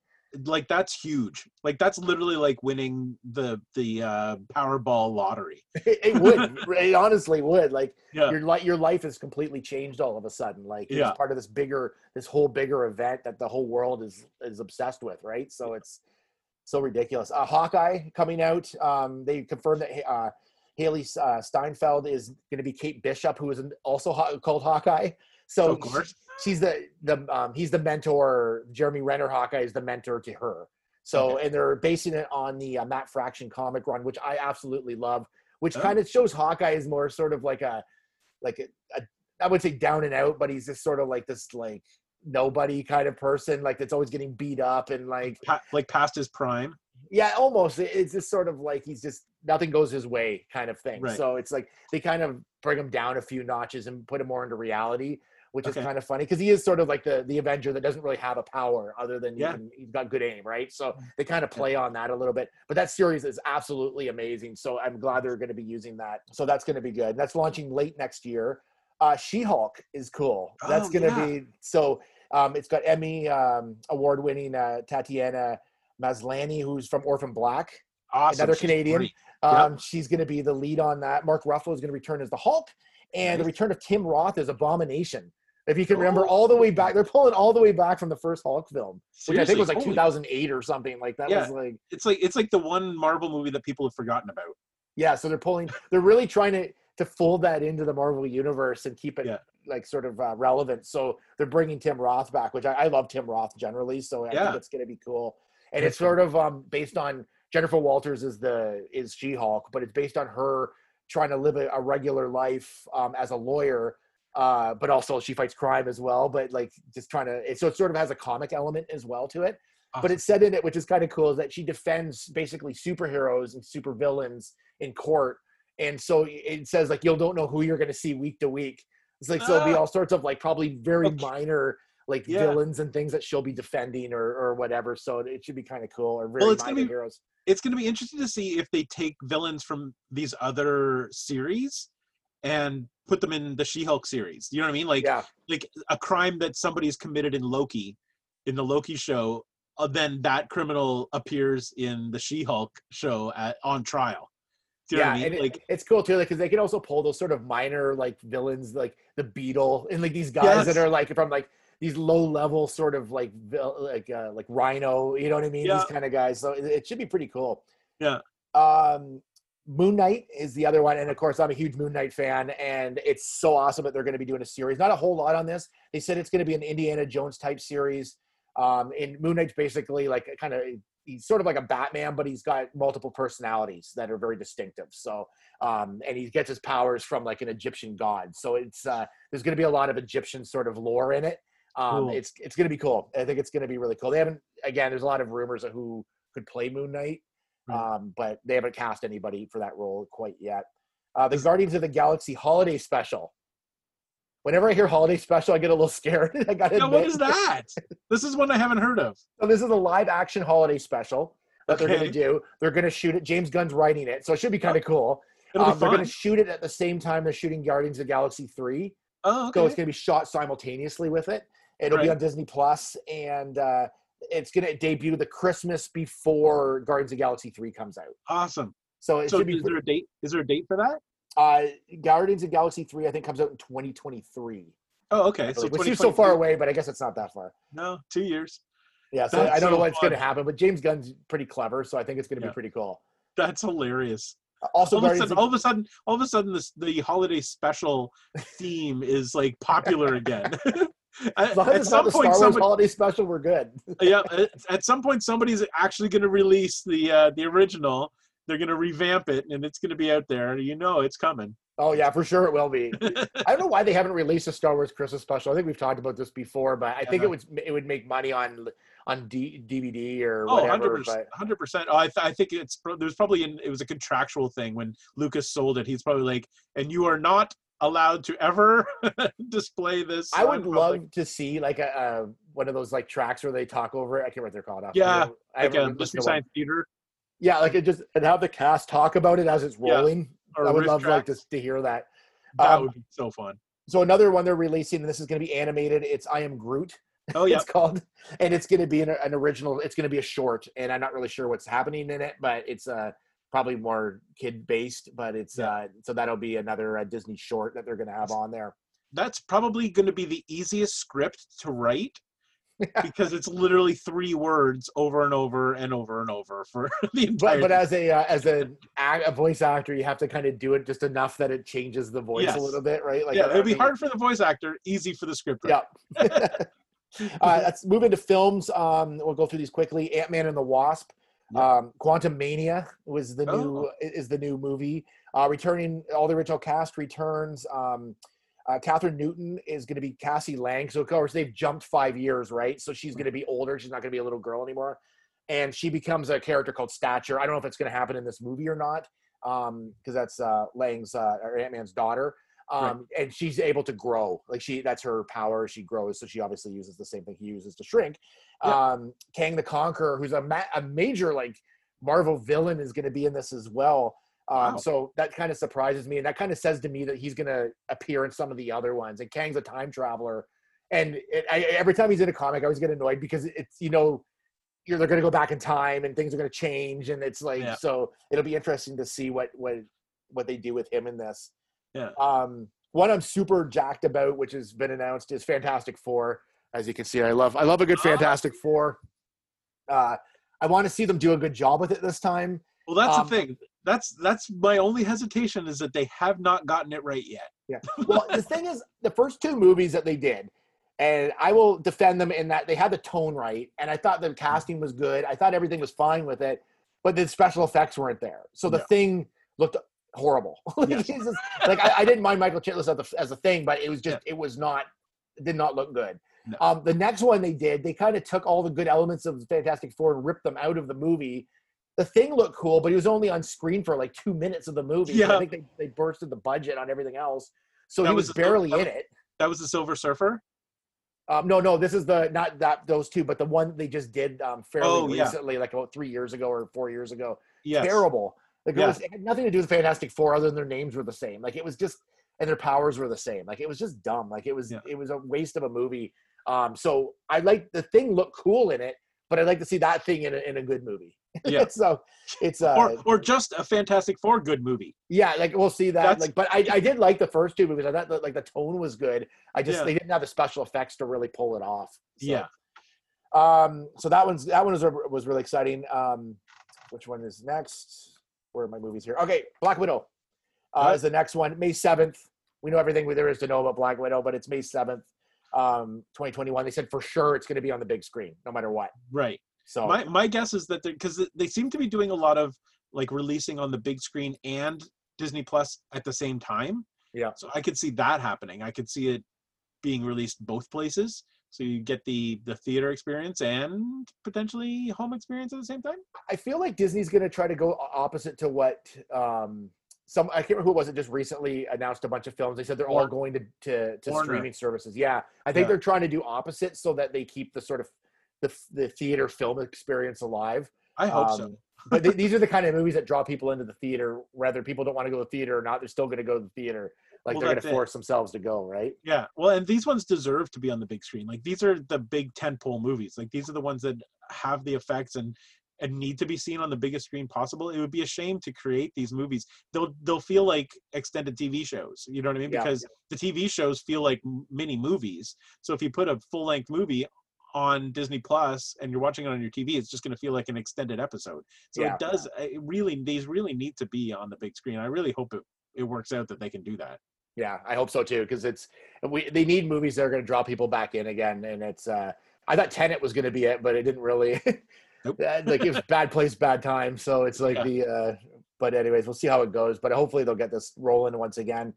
Like that's huge. Like that's literally like winning the the uh, Powerball lottery. It, it would, it honestly would. Like Yeah. your life, your life has completely changed all of a sudden. Like it's Yeah. part of this bigger, this whole bigger event that the whole world is is obsessed with, right? So it's so ridiculous. Uh, Hawkeye coming out. Um, they confirmed that uh, Hailee uh, Steinfeld is going to be Kate Bishop, who is also Haw- called Hawkeye. So of course. she's the the um, he's the mentor. Jeremy Renner Hawkeye is the mentor to her. So Okay. and they're basing it on the uh, Matt Fraction comic run, which I absolutely love, which Oh. kind of shows Hawkeye is more sort of like a like a, a I would say down and out, but he's just sort of like this like nobody kind of person, like that's always getting beat up and like Pa- like past his prime. yeah, almost. It's just sort of like he's just nothing goes his way kind of thing. Right. So it's like they kind of bring him down a few notches and put him more into reality, which Okay. is kind of funny because he is sort of like the the Avenger that doesn't really have a power other than Yeah. he can, he's got good aim, right? So Mm. they kind of play on that a little bit. But that series is absolutely amazing. So I'm glad they're going to be using that. So that's going to be good. And that's launching late next year. Uh, She-Hulk is cool. That's Oh, going to yeah. be so. Um, it's got Emmy um, award-winning uh, Tatiana Maslany, who's from Orphan Black. Awesome. Another She's Canadian. Yep. Um, She's going to be the lead on that. Mark Ruffalo is going to return as the Hulk, and the return of Tim Roth as Abomination. If you can remember, Oh. all the way back, they're pulling all the way back from the first Hulk film, which I think was like holy- 2008 or something. Like that Yeah. was like, It's like it's like the one Marvel movie that people have forgotten about. yeah. So they're pulling, they're really trying to to fold that into the Marvel universe and keep it Yeah. like sort of uh, relevant. So they're bringing Tim Roth back, which I, I love Tim Roth generally. So I Yeah. think it's going to be cool. And it's sort of um, based on Jennifer Walters is the is She Hulk, but it's based on her trying to live a, a regular life um, as a lawyer. Uh, but also she fights crime as well. But like just trying to, it, so it sort of has a comic element as well to it. But Awesome. it's said in it, which is kind of cool, is that she defends basically superheroes and supervillains in court. And so it says like you'll don't know who you're going to see week to week. It's like so it'll be Ah. all sorts of like probably very Okay. minor like Yeah. villains and things that she'll be defending or or whatever. So it should be kind of cool or very Well, it's gonna minor be- heroes. it's going to be interesting to see if they take villains from these other series and put them in the She-Hulk series. You know what I mean? Like Yeah, like a crime that somebody's committed in Loki, in the Loki show, uh, then that criminal appears in the She-Hulk show at, on trial. You know yeah, what I mean? and it- like it's cool too, because they can also pull those sort of minor like villains, like the Beetle, and like these guys Yes. that are like from like these low level sort of like like uh, like Rhino, you know what I mean? Yeah. These kind of guys. So it, it should be pretty cool. Yeah. Um, Moon Knight is the other one, and of course I'm a huge Moon Knight fan, and it's so awesome that they're going to be doing a series. Not a whole lot on this. They said it's going to be an Indiana Jones type series. Um, and Moon Knight's basically like kind of he's sort of like a Batman, but he's got multiple personalities that are very distinctive. So um, and he gets his powers from like an Egyptian god. So it's uh, there's going to be a lot of Egyptian sort of lore in it. Um, Cool. It's it's going to be cool. I think it's going to be really cool. They haven't again. There's a lot of rumors of who could play Moon Knight, Right. um, but they haven't cast anybody for that role quite yet. Uh, the Guardians of the Galaxy Holiday Special. Whenever I hear holiday special, I get a little scared. I got what is that? this is one I haven't heard of. So this is a live action holiday special that they're going to do. They're going to shoot it. James Gunn's writing it, so it should be kind of cool. Um, they're going to shoot it at the same time they're shooting Guardians of the Galaxy three. oh, okay. So it's going to be shot simultaneously with it. It'll be on Disney Plus, and uh, it's going to debut the Christmas before Guardians of Galaxy three comes out. Awesome. So it So should be. is there a date? Is there a date for that? Uh, Guardians of Galaxy three, I think, comes out in 2023. Oh, okay. So which seems so far away, but I guess it's not that far. No, two years. Yeah, so That's I don't know so what's going to happen, but James Gunn's pretty clever, so I think it's going to Yeah. be pretty cool. That's hilarious. Also, all of, a sudden, of- all of a sudden, all of a sudden, this the holiday special theme is like popular again. at, As long as at it's some the Star point, Wars somebody, holiday special, we're good. yeah, at, at some point, somebody's actually going to release the uh, the original. They're going to revamp it, and it's going to be out there. You know, it's coming. Oh yeah, for sure it will be. I don't know why they haven't released a Star Wars Christmas special. I think we've talked about this before, but I think Yeah. it would it would make money on on D, DVD or Oh, whatever. hundred percent. Oh, I, th- I think it's there's probably an, it was a contractual thing when Lucas sold it. He's probably like, and you are not allowed to ever display this. I would on love to see like a, a one of those like tracks where they talk over it. I can't remember what they're called. Yeah. I like um, Mystery. Science Theater Yeah, like it just and have the cast talk about it as it's rolling. or I would love like tracks. to, hear that. That Um, would be so fun. So another one they're releasing, and this is going to be animated. It's I Am Groot. Oh yeah, it's called, and it's going to be an, an original. It's going to be a short, and I'm not really sure what's happening in it, but it's uh, probably more kid based. But it's Yeah. uh, so that'll be another uh, Disney short that they're going to have on there. that's probably going to be the easiest script to write because it's literally three words over and over and over and over for the entire. But but as a uh, as a, a voice actor, you have to kind of do it just enough that it changes the voice Yes. a little bit, right? Like yeah, it'll be hard for the voice actor, easy for the script. writer. Yeah. uh, let's move into films. Um, we'll go through these quickly. Ant Man and the Wasp. Yeah. Um, Quantumania was the new Oh. is the new movie. Uh, returning all the original cast returns. Um, uh, Kathryn Newton is going to be Cassie Lang. So of course they've jumped five years, right? So she's going to be older. She's not going to be a little girl anymore, and she becomes a character called Stature. I don't know if it's going to happen in this movie or not, um, because that's uh, Lang's uh, or Ant Man's daughter. Um, and she's able to grow. Like she, that's her power. She grows, so she obviously uses the same thing he uses to shrink. Yeah. Um, Kang the Conqueror, who's a ma- a major like Marvel villain, is going to be in this as well. Um, Wow. So that kind of surprises me, and that kind of says to me that he's going to appear in some of the other ones. And Kang's a time traveler, and it, I, every time he's in a comic, I always get annoyed because it's you know you're they're going to go back in time and things are going to change, and it's like Yeah. so it'll be interesting to see what what what they do with him in this. Yeah. Um, one I'm super jacked about, which has been announced, is Fantastic Four. As you can see, I love I love a good Ah. Fantastic Four. Uh, I want to see them do a good job with it this time. Well, that's Um, the thing. That's that's my only hesitation is that they have not gotten it right yet. Yeah. Well, the thing is, the first two movies that they did, and I will defend them in that they had the tone right, and I thought the casting was good. I thought everything was fine with it, but the special effects weren't there. So the No. thing looked horrible. like, Yes. just- like, I, I didn't mind Michael Chiklis as a, as a thing, but it was just it was not it did not look good. No. Um, the next one they did, they kind of took all the good elements of Fantastic Four and ripped them out of the movie. The thing looked cool, but he was only on screen for like two minutes of the movie. So Yeah. I think they, they bursted the budget on everything else. So That he was was barely that in it. That was the Silver Surfer. Um, no, no, this is the not that those two, but the one they just did um, fairly Oh, yeah. recently, like about three years ago or four years ago. Yes. Terrible. Like it, was, it had nothing to do with Fantastic Four, other than their names were the same. Like it was just, and their powers were the same. Like it was just dumb. Like it was, Yeah. it was a waste of a movie. Um, so I like the thing looked cool in it, but I'd like to see that thing in a, in a good movie. Yeah. so it's uh, Or or just a Fantastic Four good movie. yeah, like we'll see that. That's- like, but I, I did like the first two movies. I thought that, like the tone was good. I just Yeah. they didn't have the special effects to really pull it off. So, Yeah. Um. So that one's that one was was really exciting. Um, which one is next? Where are my movies here? Okay, Black Widow uh, is the next one. May seventh. We know everything there is to know about Black Widow, but it's May seventh, um, 2021. They said for sure it's going to be on the big screen, no matter what. Right. So My my guess is that because they seem to be doing a lot of like releasing on the big screen and Disney Plus at the same time. Yeah. So I could see that happening. I could see it being released both places. So you get the the theater experience and potentially home experience at the same time. I feel like Disney's going to try to go opposite to what um, some I can't remember who it was it just recently announced a bunch of films. They said they're all going to to, to streaming services. Yeah, I think Yeah. they're trying to do opposite so that they keep the sort of the the theater film experience alive. I hope so. Um, but th- these are the kind of movies that draw people into the theater, whether people don't want to go to the theater or not. They're still going to go to the theater. Like Well, they're going to force themselves to go, right? Yeah, well, and these ones deserve to be on the big screen. Like these are the big tentpole movies. Like these are the ones that have the effects and and need to be seen on the biggest screen possible. It would be a shame to create these movies. They'll they'll feel like extended TV shows. You know what I mean? Yeah. Because the TV shows feel like mini movies. So if you put a full length movie on Disney Plus and you're watching it on your TV, it's just going to feel like an extended episode. So Yeah. it does. It really, these really need to be on the big screen. I really hope it it works out that they can do that. Yeah, I hope so too, because it's we they need movies that are going to draw people back in again, and it's. uh I thought Tenet was going to be it, but it didn't really. Nope. Uh, like it was bad place, bad time. So it's like Yeah. the. uh But anyways, we'll see how it goes. But hopefully they'll get this rolling once again.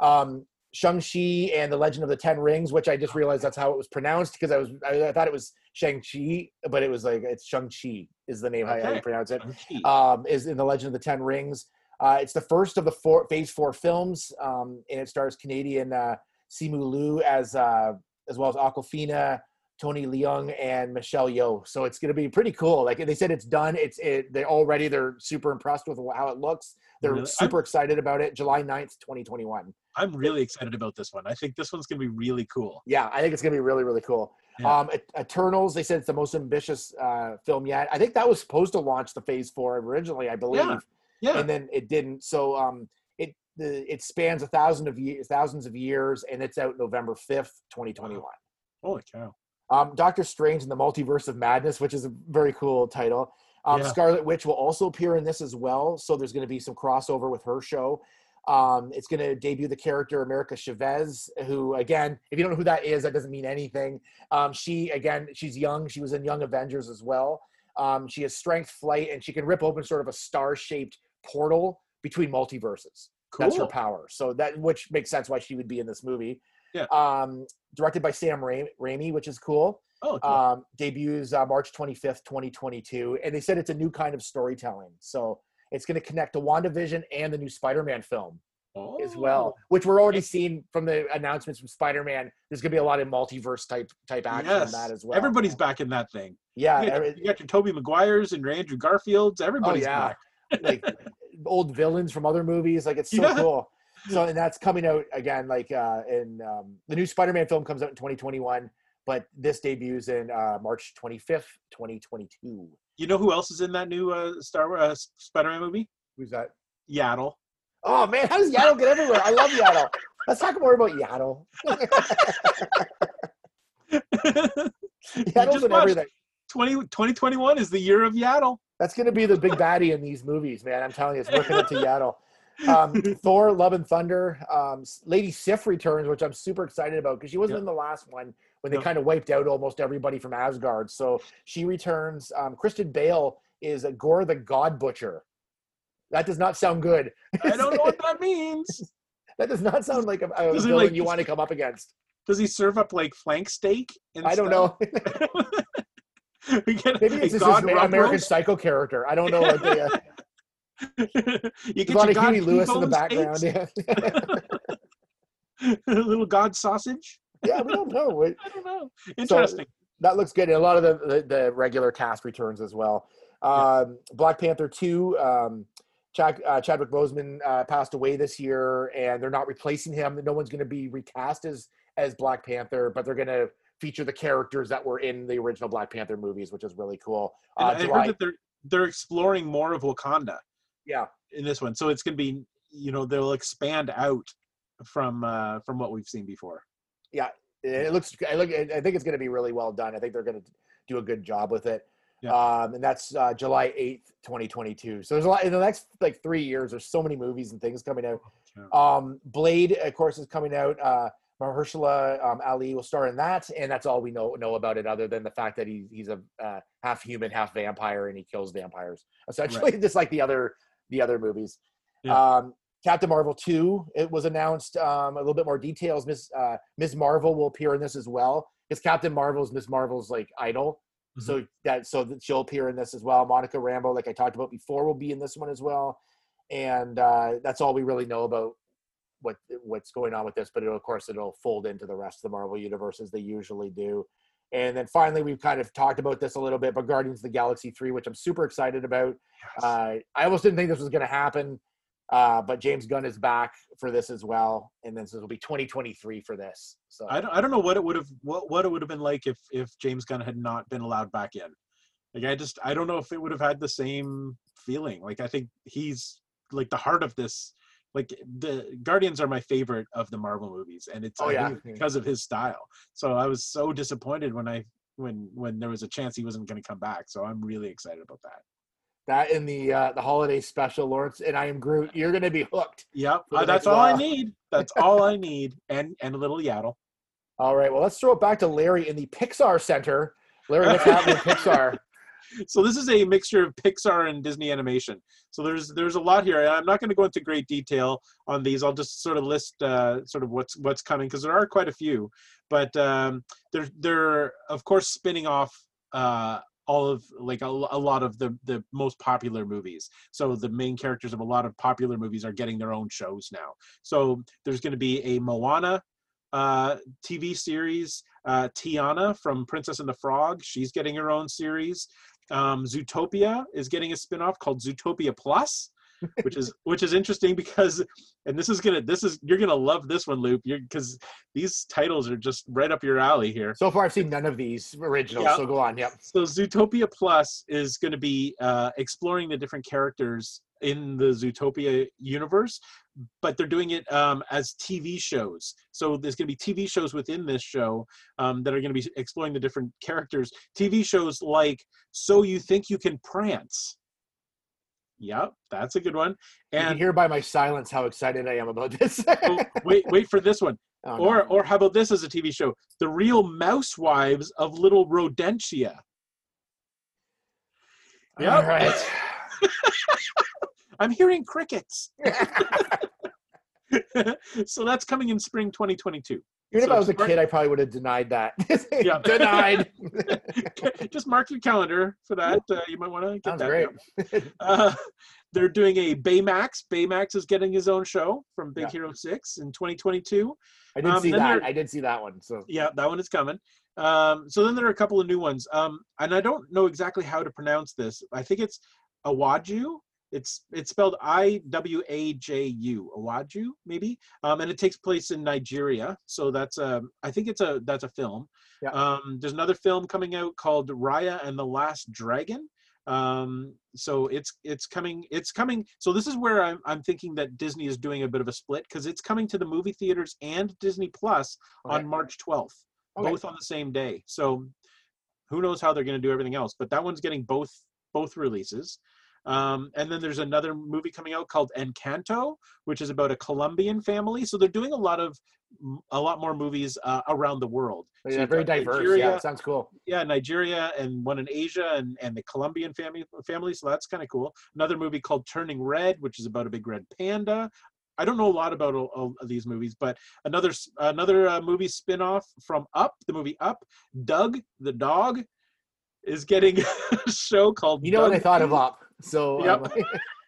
Um Shang Chi and the Legend of the Ten Rings, which I just realized that's how it was pronounced because I was I, I thought it was Shang Chi, but it was like it's Shang Chi is the name how, how you pronounce it um, is in the Legend of the Ten Rings. Uh, it's the first of the four Phase Four films, um, and it stars Canadian uh, Simu Liu as uh, as well as Awkwafina, Tony Leung, and Michelle Yeoh. So it's going to be pretty cool. Like they said, it's done. It's it. They already they're super impressed with how it looks. They're Really? super excited about it. July 9th, 2021. I'm really excited about this one. I think this one's gonna be really cool. Yeah, I think it's going to be really really cool. Yeah. Um, Eternals. They said it's the most ambitious uh, film yet. I think that was supposed to launch the Phase Four originally. I believe. Yeah, and then it didn't. So um, it the it spans a thousand of years, thousands of years, and it's out November fifth, twenty twenty one. holy cow! Um, Doctor Strange and the Multiverse of Madness, which is a very cool title. Um, Yeah. Scarlet Witch will also appear in this as well, so there's going to be some crossover with her show. Um, it's going to debut the character America Chavez, who, again, if you don't know who that is, that doesn't mean anything. Um, she, again, she's young. She was in Young Avengers as well. Um, she has strength, flight, and she can rip open sort of a star-shaped portal between multiverses. That's her power. So that which makes sense why she would be in this movie. Yeah. Um, directed by Sam Ra- Raimi, which is cool. Oh, cool. Um, debuts uh, March 25th, 2022, and they said it's a new kind of storytelling. So it's going to connect to WandaVision and the new Spider-Man film as well, Oh, which we're already seeing from the announcements from Spider-Man. There's going to be a lot of multiverse type type action in that as well. Everybody's back in that thing. yeah, You got, every- you got your Tobey Maguires and your Andrew Garfields. oh Everybody's yeah, back. like old villains from other movies. Like it's so Yeah. cool. So and that's coming out again. Like uh, in um, the new Spider-Man film comes out in 2021, but this debuts in uh, March 25th, 2022. You know who else is in that new uh, Star Wars uh, Spider-Man movie? Who's that? Yaddle. Oh man, how does Yaddle get everywhere? I love Yaddle. Let's talk more about Yaddle. Yaddle's in everything. 20, 2021 is the year of Yaddle. That's gonna be the big baddie in these movies, man. I'm telling you, it's working up to Yaddle. Um, Thor: Love and Thunder. Um, Lady Sif returns, which I'm super excited about because she wasn't Yep. in the last one when they No. kind of wiped out almost everybody from Asgard. So she returns. Um, Christian Bale is a Gorr the God Butcher. That does not sound good. I don't know what that means. That does not sound like a, a villain like, you want to come up against. Does he serve up like flank steak? I don't know. we get Maybe it's just his American. Psycho character. I don't know they. Uh, you get a lot of Huey Lewis in the background. Yeah. a little God sausage. yeah, we don't know. It- I don't know. Interesting. that looks good. And a lot of the, the, the regular cast returns as well. Um, Black Panther 2, um, Chad, uh, Chadwick Boseman uh, passed away this year, and they're not replacing him. No one's going to be recast as, as Black Panther, but they're going to feature the characters that were in the original Black Panther movies, which is really cool. Uh, I July- heard that they're they're exploring more of Wakanda yeah, in this one, so it's gonna be you know they'll expand out from uh from what we've seen before. Yeah, it looks. I look. I think it's going to be really well done. I think they're going to do a good job with it. Yeah. Um, and that's uh, July eighth, twenty twenty two. So there's a lot in the next like three years. There's so many movies and things coming out. Um, Blade, of course, is coming out. Uh, Mahershala um, Ali will star in that, and that's all we know know about it, other than the fact that he's he's a uh, half human, half vampire, and he kills vampires. Essentially, just like the other the other movies. Yeah. Um, Captain Marvel two, it was announced um, a little bit more details. Miss uh, Ms. Marvel will appear in this as well. Because Captain Marvel's Miss Marvel's like idol, so that so that she'll appear in this as well. Monica Rambeau, like I talked about before, will be in this one as well, and uh, that's all we really know about what what's going on with this. But it'll, of course, it'll fold into the rest of the Marvel universe as they usually do. And then finally, we've kind of talked about this a little bit, but Guardians of the Galaxy three, which I'm super excited about. Yes. Uh, I almost didn't think this was going to happen, uh, but James Gunn is back for this as well, and then so it'll be 2023 for this. So I don't I don't know what it would have what what it would have been like if if James Gunn had not been allowed back in. Like I just I don't know if it would have had the same feeling. Like I think he's like the heart of this. Like the Guardians are my favorite of the Marvel movies, and it's Oh, yeah. because of his style. So I was so disappointed when I when when there was a chance he wasn't going to come back. So I'm really excited about that. that in the uh, the holiday special, Lawrence and I am Groot. You're going to be hooked. Yep, uh, that's all I need. That's all I need, and and a little yaddle. All right, well, let's throw it back to Larry in the Pixar Center. Larry, what's happening in Pixar? So this is a mixture of Pixar and Disney animation. So there's there's a lot here. I'm not going to go into great detail on these. I'll just sort of list uh, sort of what's what's coming because there are quite a few. But um, they're they're of course spinning off uh, all of like a, a lot of the the most popular movies. So the main characters of a lot of popular movies are getting their own shows now. So there's going to be a Moana uh, TV series. Uh, Tiana from Princess and the Frog, she's getting her own series. Um, Zootopia is getting a spin-off called Zootopia Plus, which is which is interesting because, and this is gonna this is you're gonna love this one, Loop, you because these titles are just right up your alley here. So far, I've seen none of these originals. Yeah. So go on. Yep. So Zootopia Plus is going to be uh, exploring the different characters in the Zootopia universe, but they're doing it um, as TV shows. So there's going to be TV shows within this show um, that are going to be exploring the different characters. TV shows like So You Think You Can Prance. Yep, that's a good one. you can And hear by my silence how excited I am about this. oh, wait, wait for this one. Oh, no. Or, or how about this as a TV show? The Real Mousewives of Little Rodentia. Yep. All right. I'm hearing crickets. so that's coming in spring 2022. Even if I was a kid, I probably would have denied that. Yeah. Denied. Just mark your calendar for that. Uh, you might want to get Sounds that. great. Uh, they're doing a Baymax. Baymax is getting his own show from Big Yeah. Hero 6 in 2022. I did Um, see that. I did see that one. So Yeah, that one is coming. Um, so then there are a couple of new ones. Um, and I don't know exactly how to pronounce this. I think it's Awaju. It's it's spelled I W A J U. Awaju, maybe. Um, and it takes place in Nigeria. So that's a I think it's a that's a film. Yeah. Um, there's another film coming out called Raya and the Last Dragon. Um, so it's it's coming it's coming. So this is where I'm I'm thinking that Disney is doing a bit of a split because it's coming to the movie theaters and Disney Plus Okay. on March 12th, Okay. both on the same day. So who knows how they're going to do everything else? But that one's getting both both releases. Um, and then there's another movie coming out called Encanto, which is about a Colombian family. So they're doing a lot of a lot more movies uh, around the world. So yeah, very diverse. Nigeria, Yeah, sounds cool. yeah, Nigeria and one in Asia and, and the Colombian family family. So that's kind of cool. Another movie called Turning Red, which is about a big red panda. I don't know a lot about all, of these movies, but another another uh, movie spin-off from Up, the movie Up, Doug the dog is getting a show called You know what I thought of up. So Yep.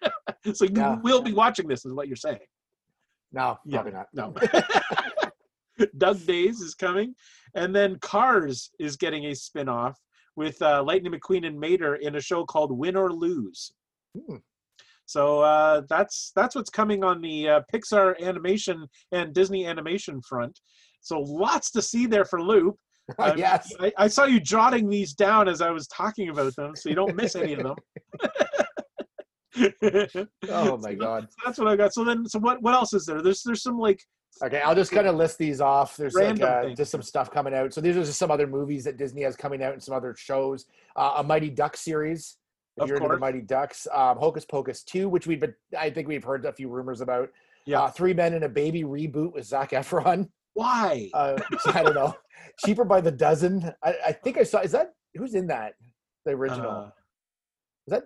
um, So you Yeah. will be watching this is what you're saying. no, Yeah, probably not. No. Doug Days is coming. And then Cars is getting a spin-off with uh, Lightning McQueen and Mater in a show called Win or Lose. Hmm. So uh, that's that's what's coming on the uh, Pixar animation and Disney animation front. So lots to see there for Loop. I'm- yes. I, I saw you jotting these down as I was talking about them, so you don't miss any of them. Oh my So god. that's what I got. So then, so what? What else is there? There's there's some like Okay, I'll just kind of list these off. There's like uh, just some stuff coming out. So these are just some other movies that Disney has coming out and some other shows. Uh, a Mighty Duck series. If Of you're into the course. Mighty Ducks, um, Hocus Pocus 2, which we've been, I think we've heard a few rumors about. Yeah. Uh, Three Men and a Baby reboot with Zac Efron. why? Uh, I don't know. Cheaper by the dozen. I, I think I saw. Is that who's in that? The original. Uh, is that?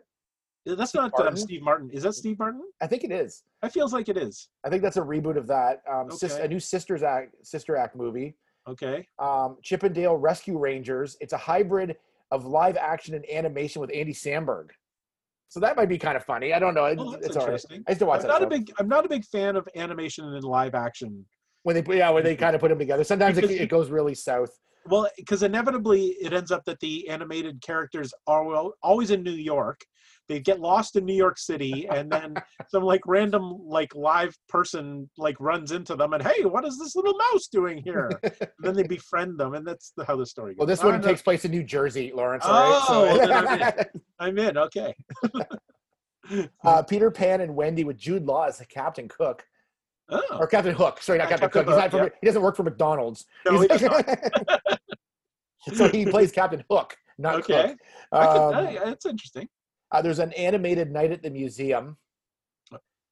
That's Steve not um, Martin? Steve Martin. Is that Steve Martin? I think it is. It feels like it is. I think that's a reboot of that. Um, sis, a new Sisters Act, Sister Act movie. Okay. um, Chip 'n Dale Rescue Rangers. It's a hybrid of live action and animation with Andy Samberg. So that might be kind of funny. I don't know. It- Oh, it's right. interesting. I used to watch I'm that not a big. I'm not a big fan of animation and live action. when they put yeah when they kind of put them together. Sometimes it, it goes really south. Well, because inevitably it ends up that the animated characters are well, always in New York. They get lost in New York City, and then some like random like live person like runs into them, and hey, what is this little mouse doing here? then they befriend them, and that's the, how the story goes. Well, this one know- takes place in New Jersey, Lawrence. Oh, right? then I'm So, I'm in. Okay. uh, Peter Pan and Wendy with Jude Law as the Captain Cook Oh, or Captain Hook. Sorry, not Captain, Captain Cook. He's not Hook, from, He doesn't work for McDonald's. No, he He's- so he plays Captain Hook, not okay. Cook. I could, Um, uh, yeah, that's interesting. Uh, there's an animated night at the museum.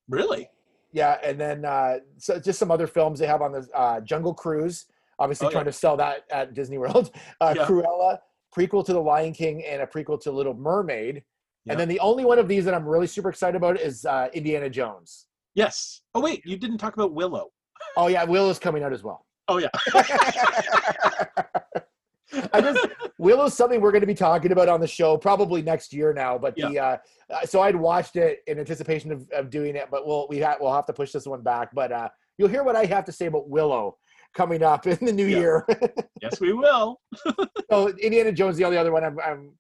Really? Yeah, and then uh, so just some other films they have on the uh, Jungle Cruise. Obviously, Oh, trying to sell that at Disney World. Uh, Yeah. Cruella, prequel to The Lion King, and a prequel to Little Mermaid. Yeah. And then the only one of these that I'm really super excited about is uh, Indiana Jones. Yes. Oh wait, you didn't talk about Willow. Oh yeah, Will is coming out as well. Oh yeah. I just Willow's something we're going to be talking about on the show probably next year now. But the uh, uh, so I'd watched it in anticipation of, of doing it, but we'll we ha- we'll have to push this one back. But uh, you'll hear what I have to say about Willow coming up in the new Yeah. year. yes, we will. so Indiana Jones, the only other one I'm, I'm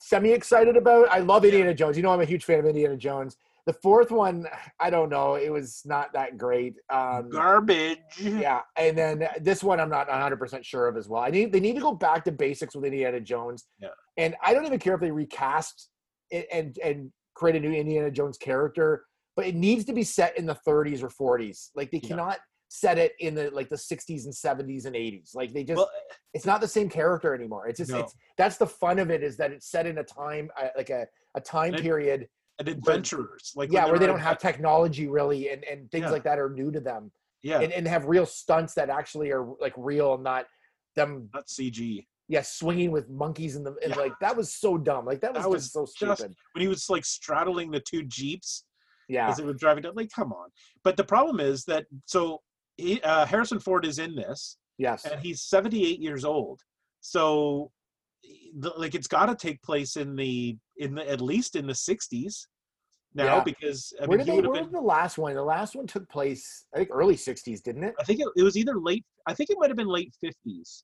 semi excited about. I love Indiana Jones. You know I'm a huge fan of Indiana Jones. The fourth one, I don't know. It was not that great. Um, Garbage. yeah, and then this one I'm not 100 percent sure of as well. I need they need to go back to basics with Indiana Jones. Yeah. and I don't even care if they recast it and and create a new Indiana Jones character, but it needs to be set in the 30s or 40s. Like they Yeah. cannot set it in the like the 60s and 70s and 80s. Like they just Well, it's not the same character anymore. It's just No. it's that's the fun of it is that it's set in a time uh, like a a time it- period and adventurers like yeah where they don't have technology really and and things Yeah. like that are new to them yeah and, and have real stunts that actually are like real and not them not cg yeah, swinging with monkeys in the and Yeah. like that was so dumb. Like that was, That was just so just- stupid. when he was like straddling the two jeeps yeah, as they were driving down. Like, come on! But the problem is that so he, uh, Harrison Ford is in this, yes, and he's 78 years old. So, the, like, it's got to take place in the in the at least in the 60s now Yeah. because I where mean did they? Where been. was the last one? The last one took place, I think, early '60s, didn't it? I think it, it was either late. I think it might have been late 50s.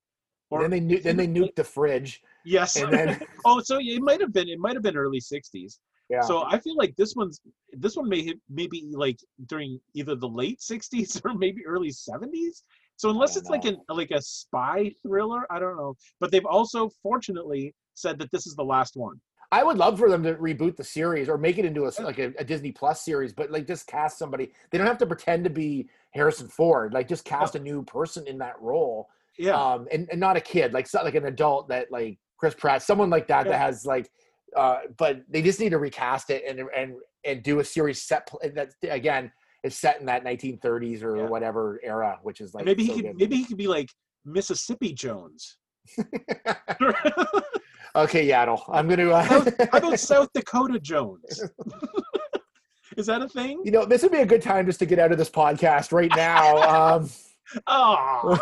And then they nu- then they nuked the fridge, Yes. and then oh, so it might have been. It might have been early 60s. yeah, So I feel like this one's this one may maybe like during either the late '60s or maybe early '70s. So unless it's like an like a spy thriller, I don't know. But they've also fortunately said that this is the last one. I would love for them to reboot the series or make it into a like a, a Disney Plus series, but like just cast somebody. They don't have to pretend to be Harrison Ford. Like just cast a new person in that role, Yeah, um, and and not a kid, like so- like an adult that like Chris Pratt, someone like that Yeah. that has like. Uh, but they just need to recast it and and and do a series set that again is set in that 1930s or Yeah. whatever era, which is like maybe he could good. maybe he could be like Mississippi Jones. okay, Yaddle, I'm gonna. Uh, How about South Dakota Jones? is that a thing? you know, this would be a good time just to get out of this podcast right now. Um, Oh,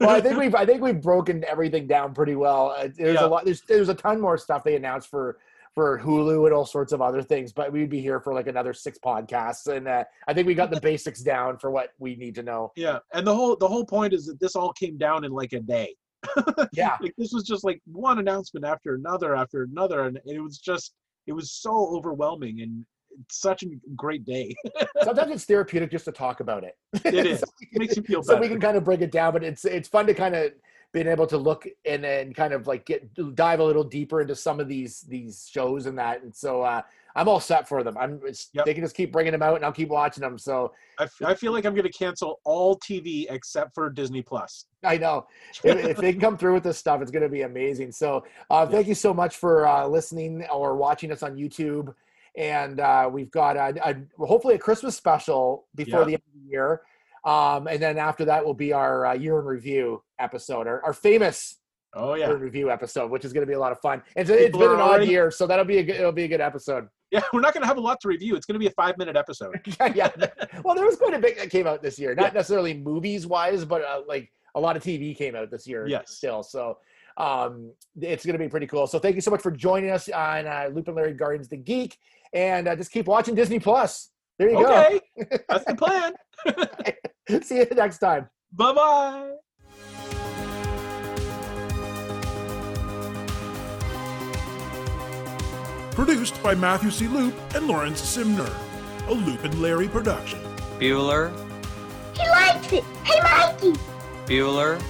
well, I think we've I think we've broken everything down pretty well. Uh, There's Yeah. a lot. There's there's a ton more stuff they announced for for Hulu and all sorts of other things, but we'd be here for like another six podcasts, and uh, I think we got the basics down for what we need to know. yeah. And the whole the whole point is that this all came down in like a day. Yeah, like this was just like one announcement after another after another and it was just it was so overwhelming and it's such a great day sometimes it's therapeutic just to talk about it. it is So it makes you feel Better. so we can kind of break it down, but it's it's fun to kind of being able to look and and kind of like get dive a little deeper into some of these these shows and that. And so uh, I'm all set for them. I'm Yep. they can just keep bringing them out, and I'll keep watching them. So I, f- I feel like i'm going to cancel all tv except for disney plus I know if, if they can come through with this stuff, it's going to be amazing. So uh, thank you so much for uh, listening or watching us on YouTube. And uh, we've got a, a, hopefully a Christmas special before Yeah. the end of the year. Um, and then after that will be our uh, year in review episode, our, our famous oh year yeah in review episode, which is going to be a lot of fun. And so it's been an odd year, so that'll be a good, it'll be a good episode. yeah we're not going to have a lot to review it's going to be a five minute episode yeah, yeah. Well, there was quite a bit that came out this year, not necessarily movies wise, but uh, like a lot of TV came out this year. Yes. Still, so um, it's going to be pretty cool. So thank you so much for joining us on uh, Loop and Larry Gardens the Geek, and uh, just keep watching Disney Plus. There you go. okay that's the plan. See you next time. bye-bye Produced by Matthew C. Loop and Lawrence Simner. A Loop and Larry production. Bueller, He likes it. Hey, Mikey. Bueller,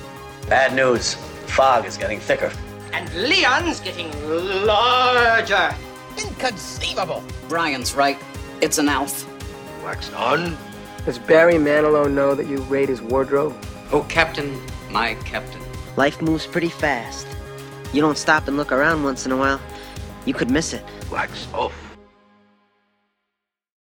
Bad news. Fog is getting thicker. And Leon's getting larger. Inconceivable. Brian's right. It's an elf. Wax on. Does Barry Manilow know that you raid his wardrobe? Oh, Captain, my Captain. Life moves pretty fast. You don't stop and look around once in a while, you could miss it. Wax off.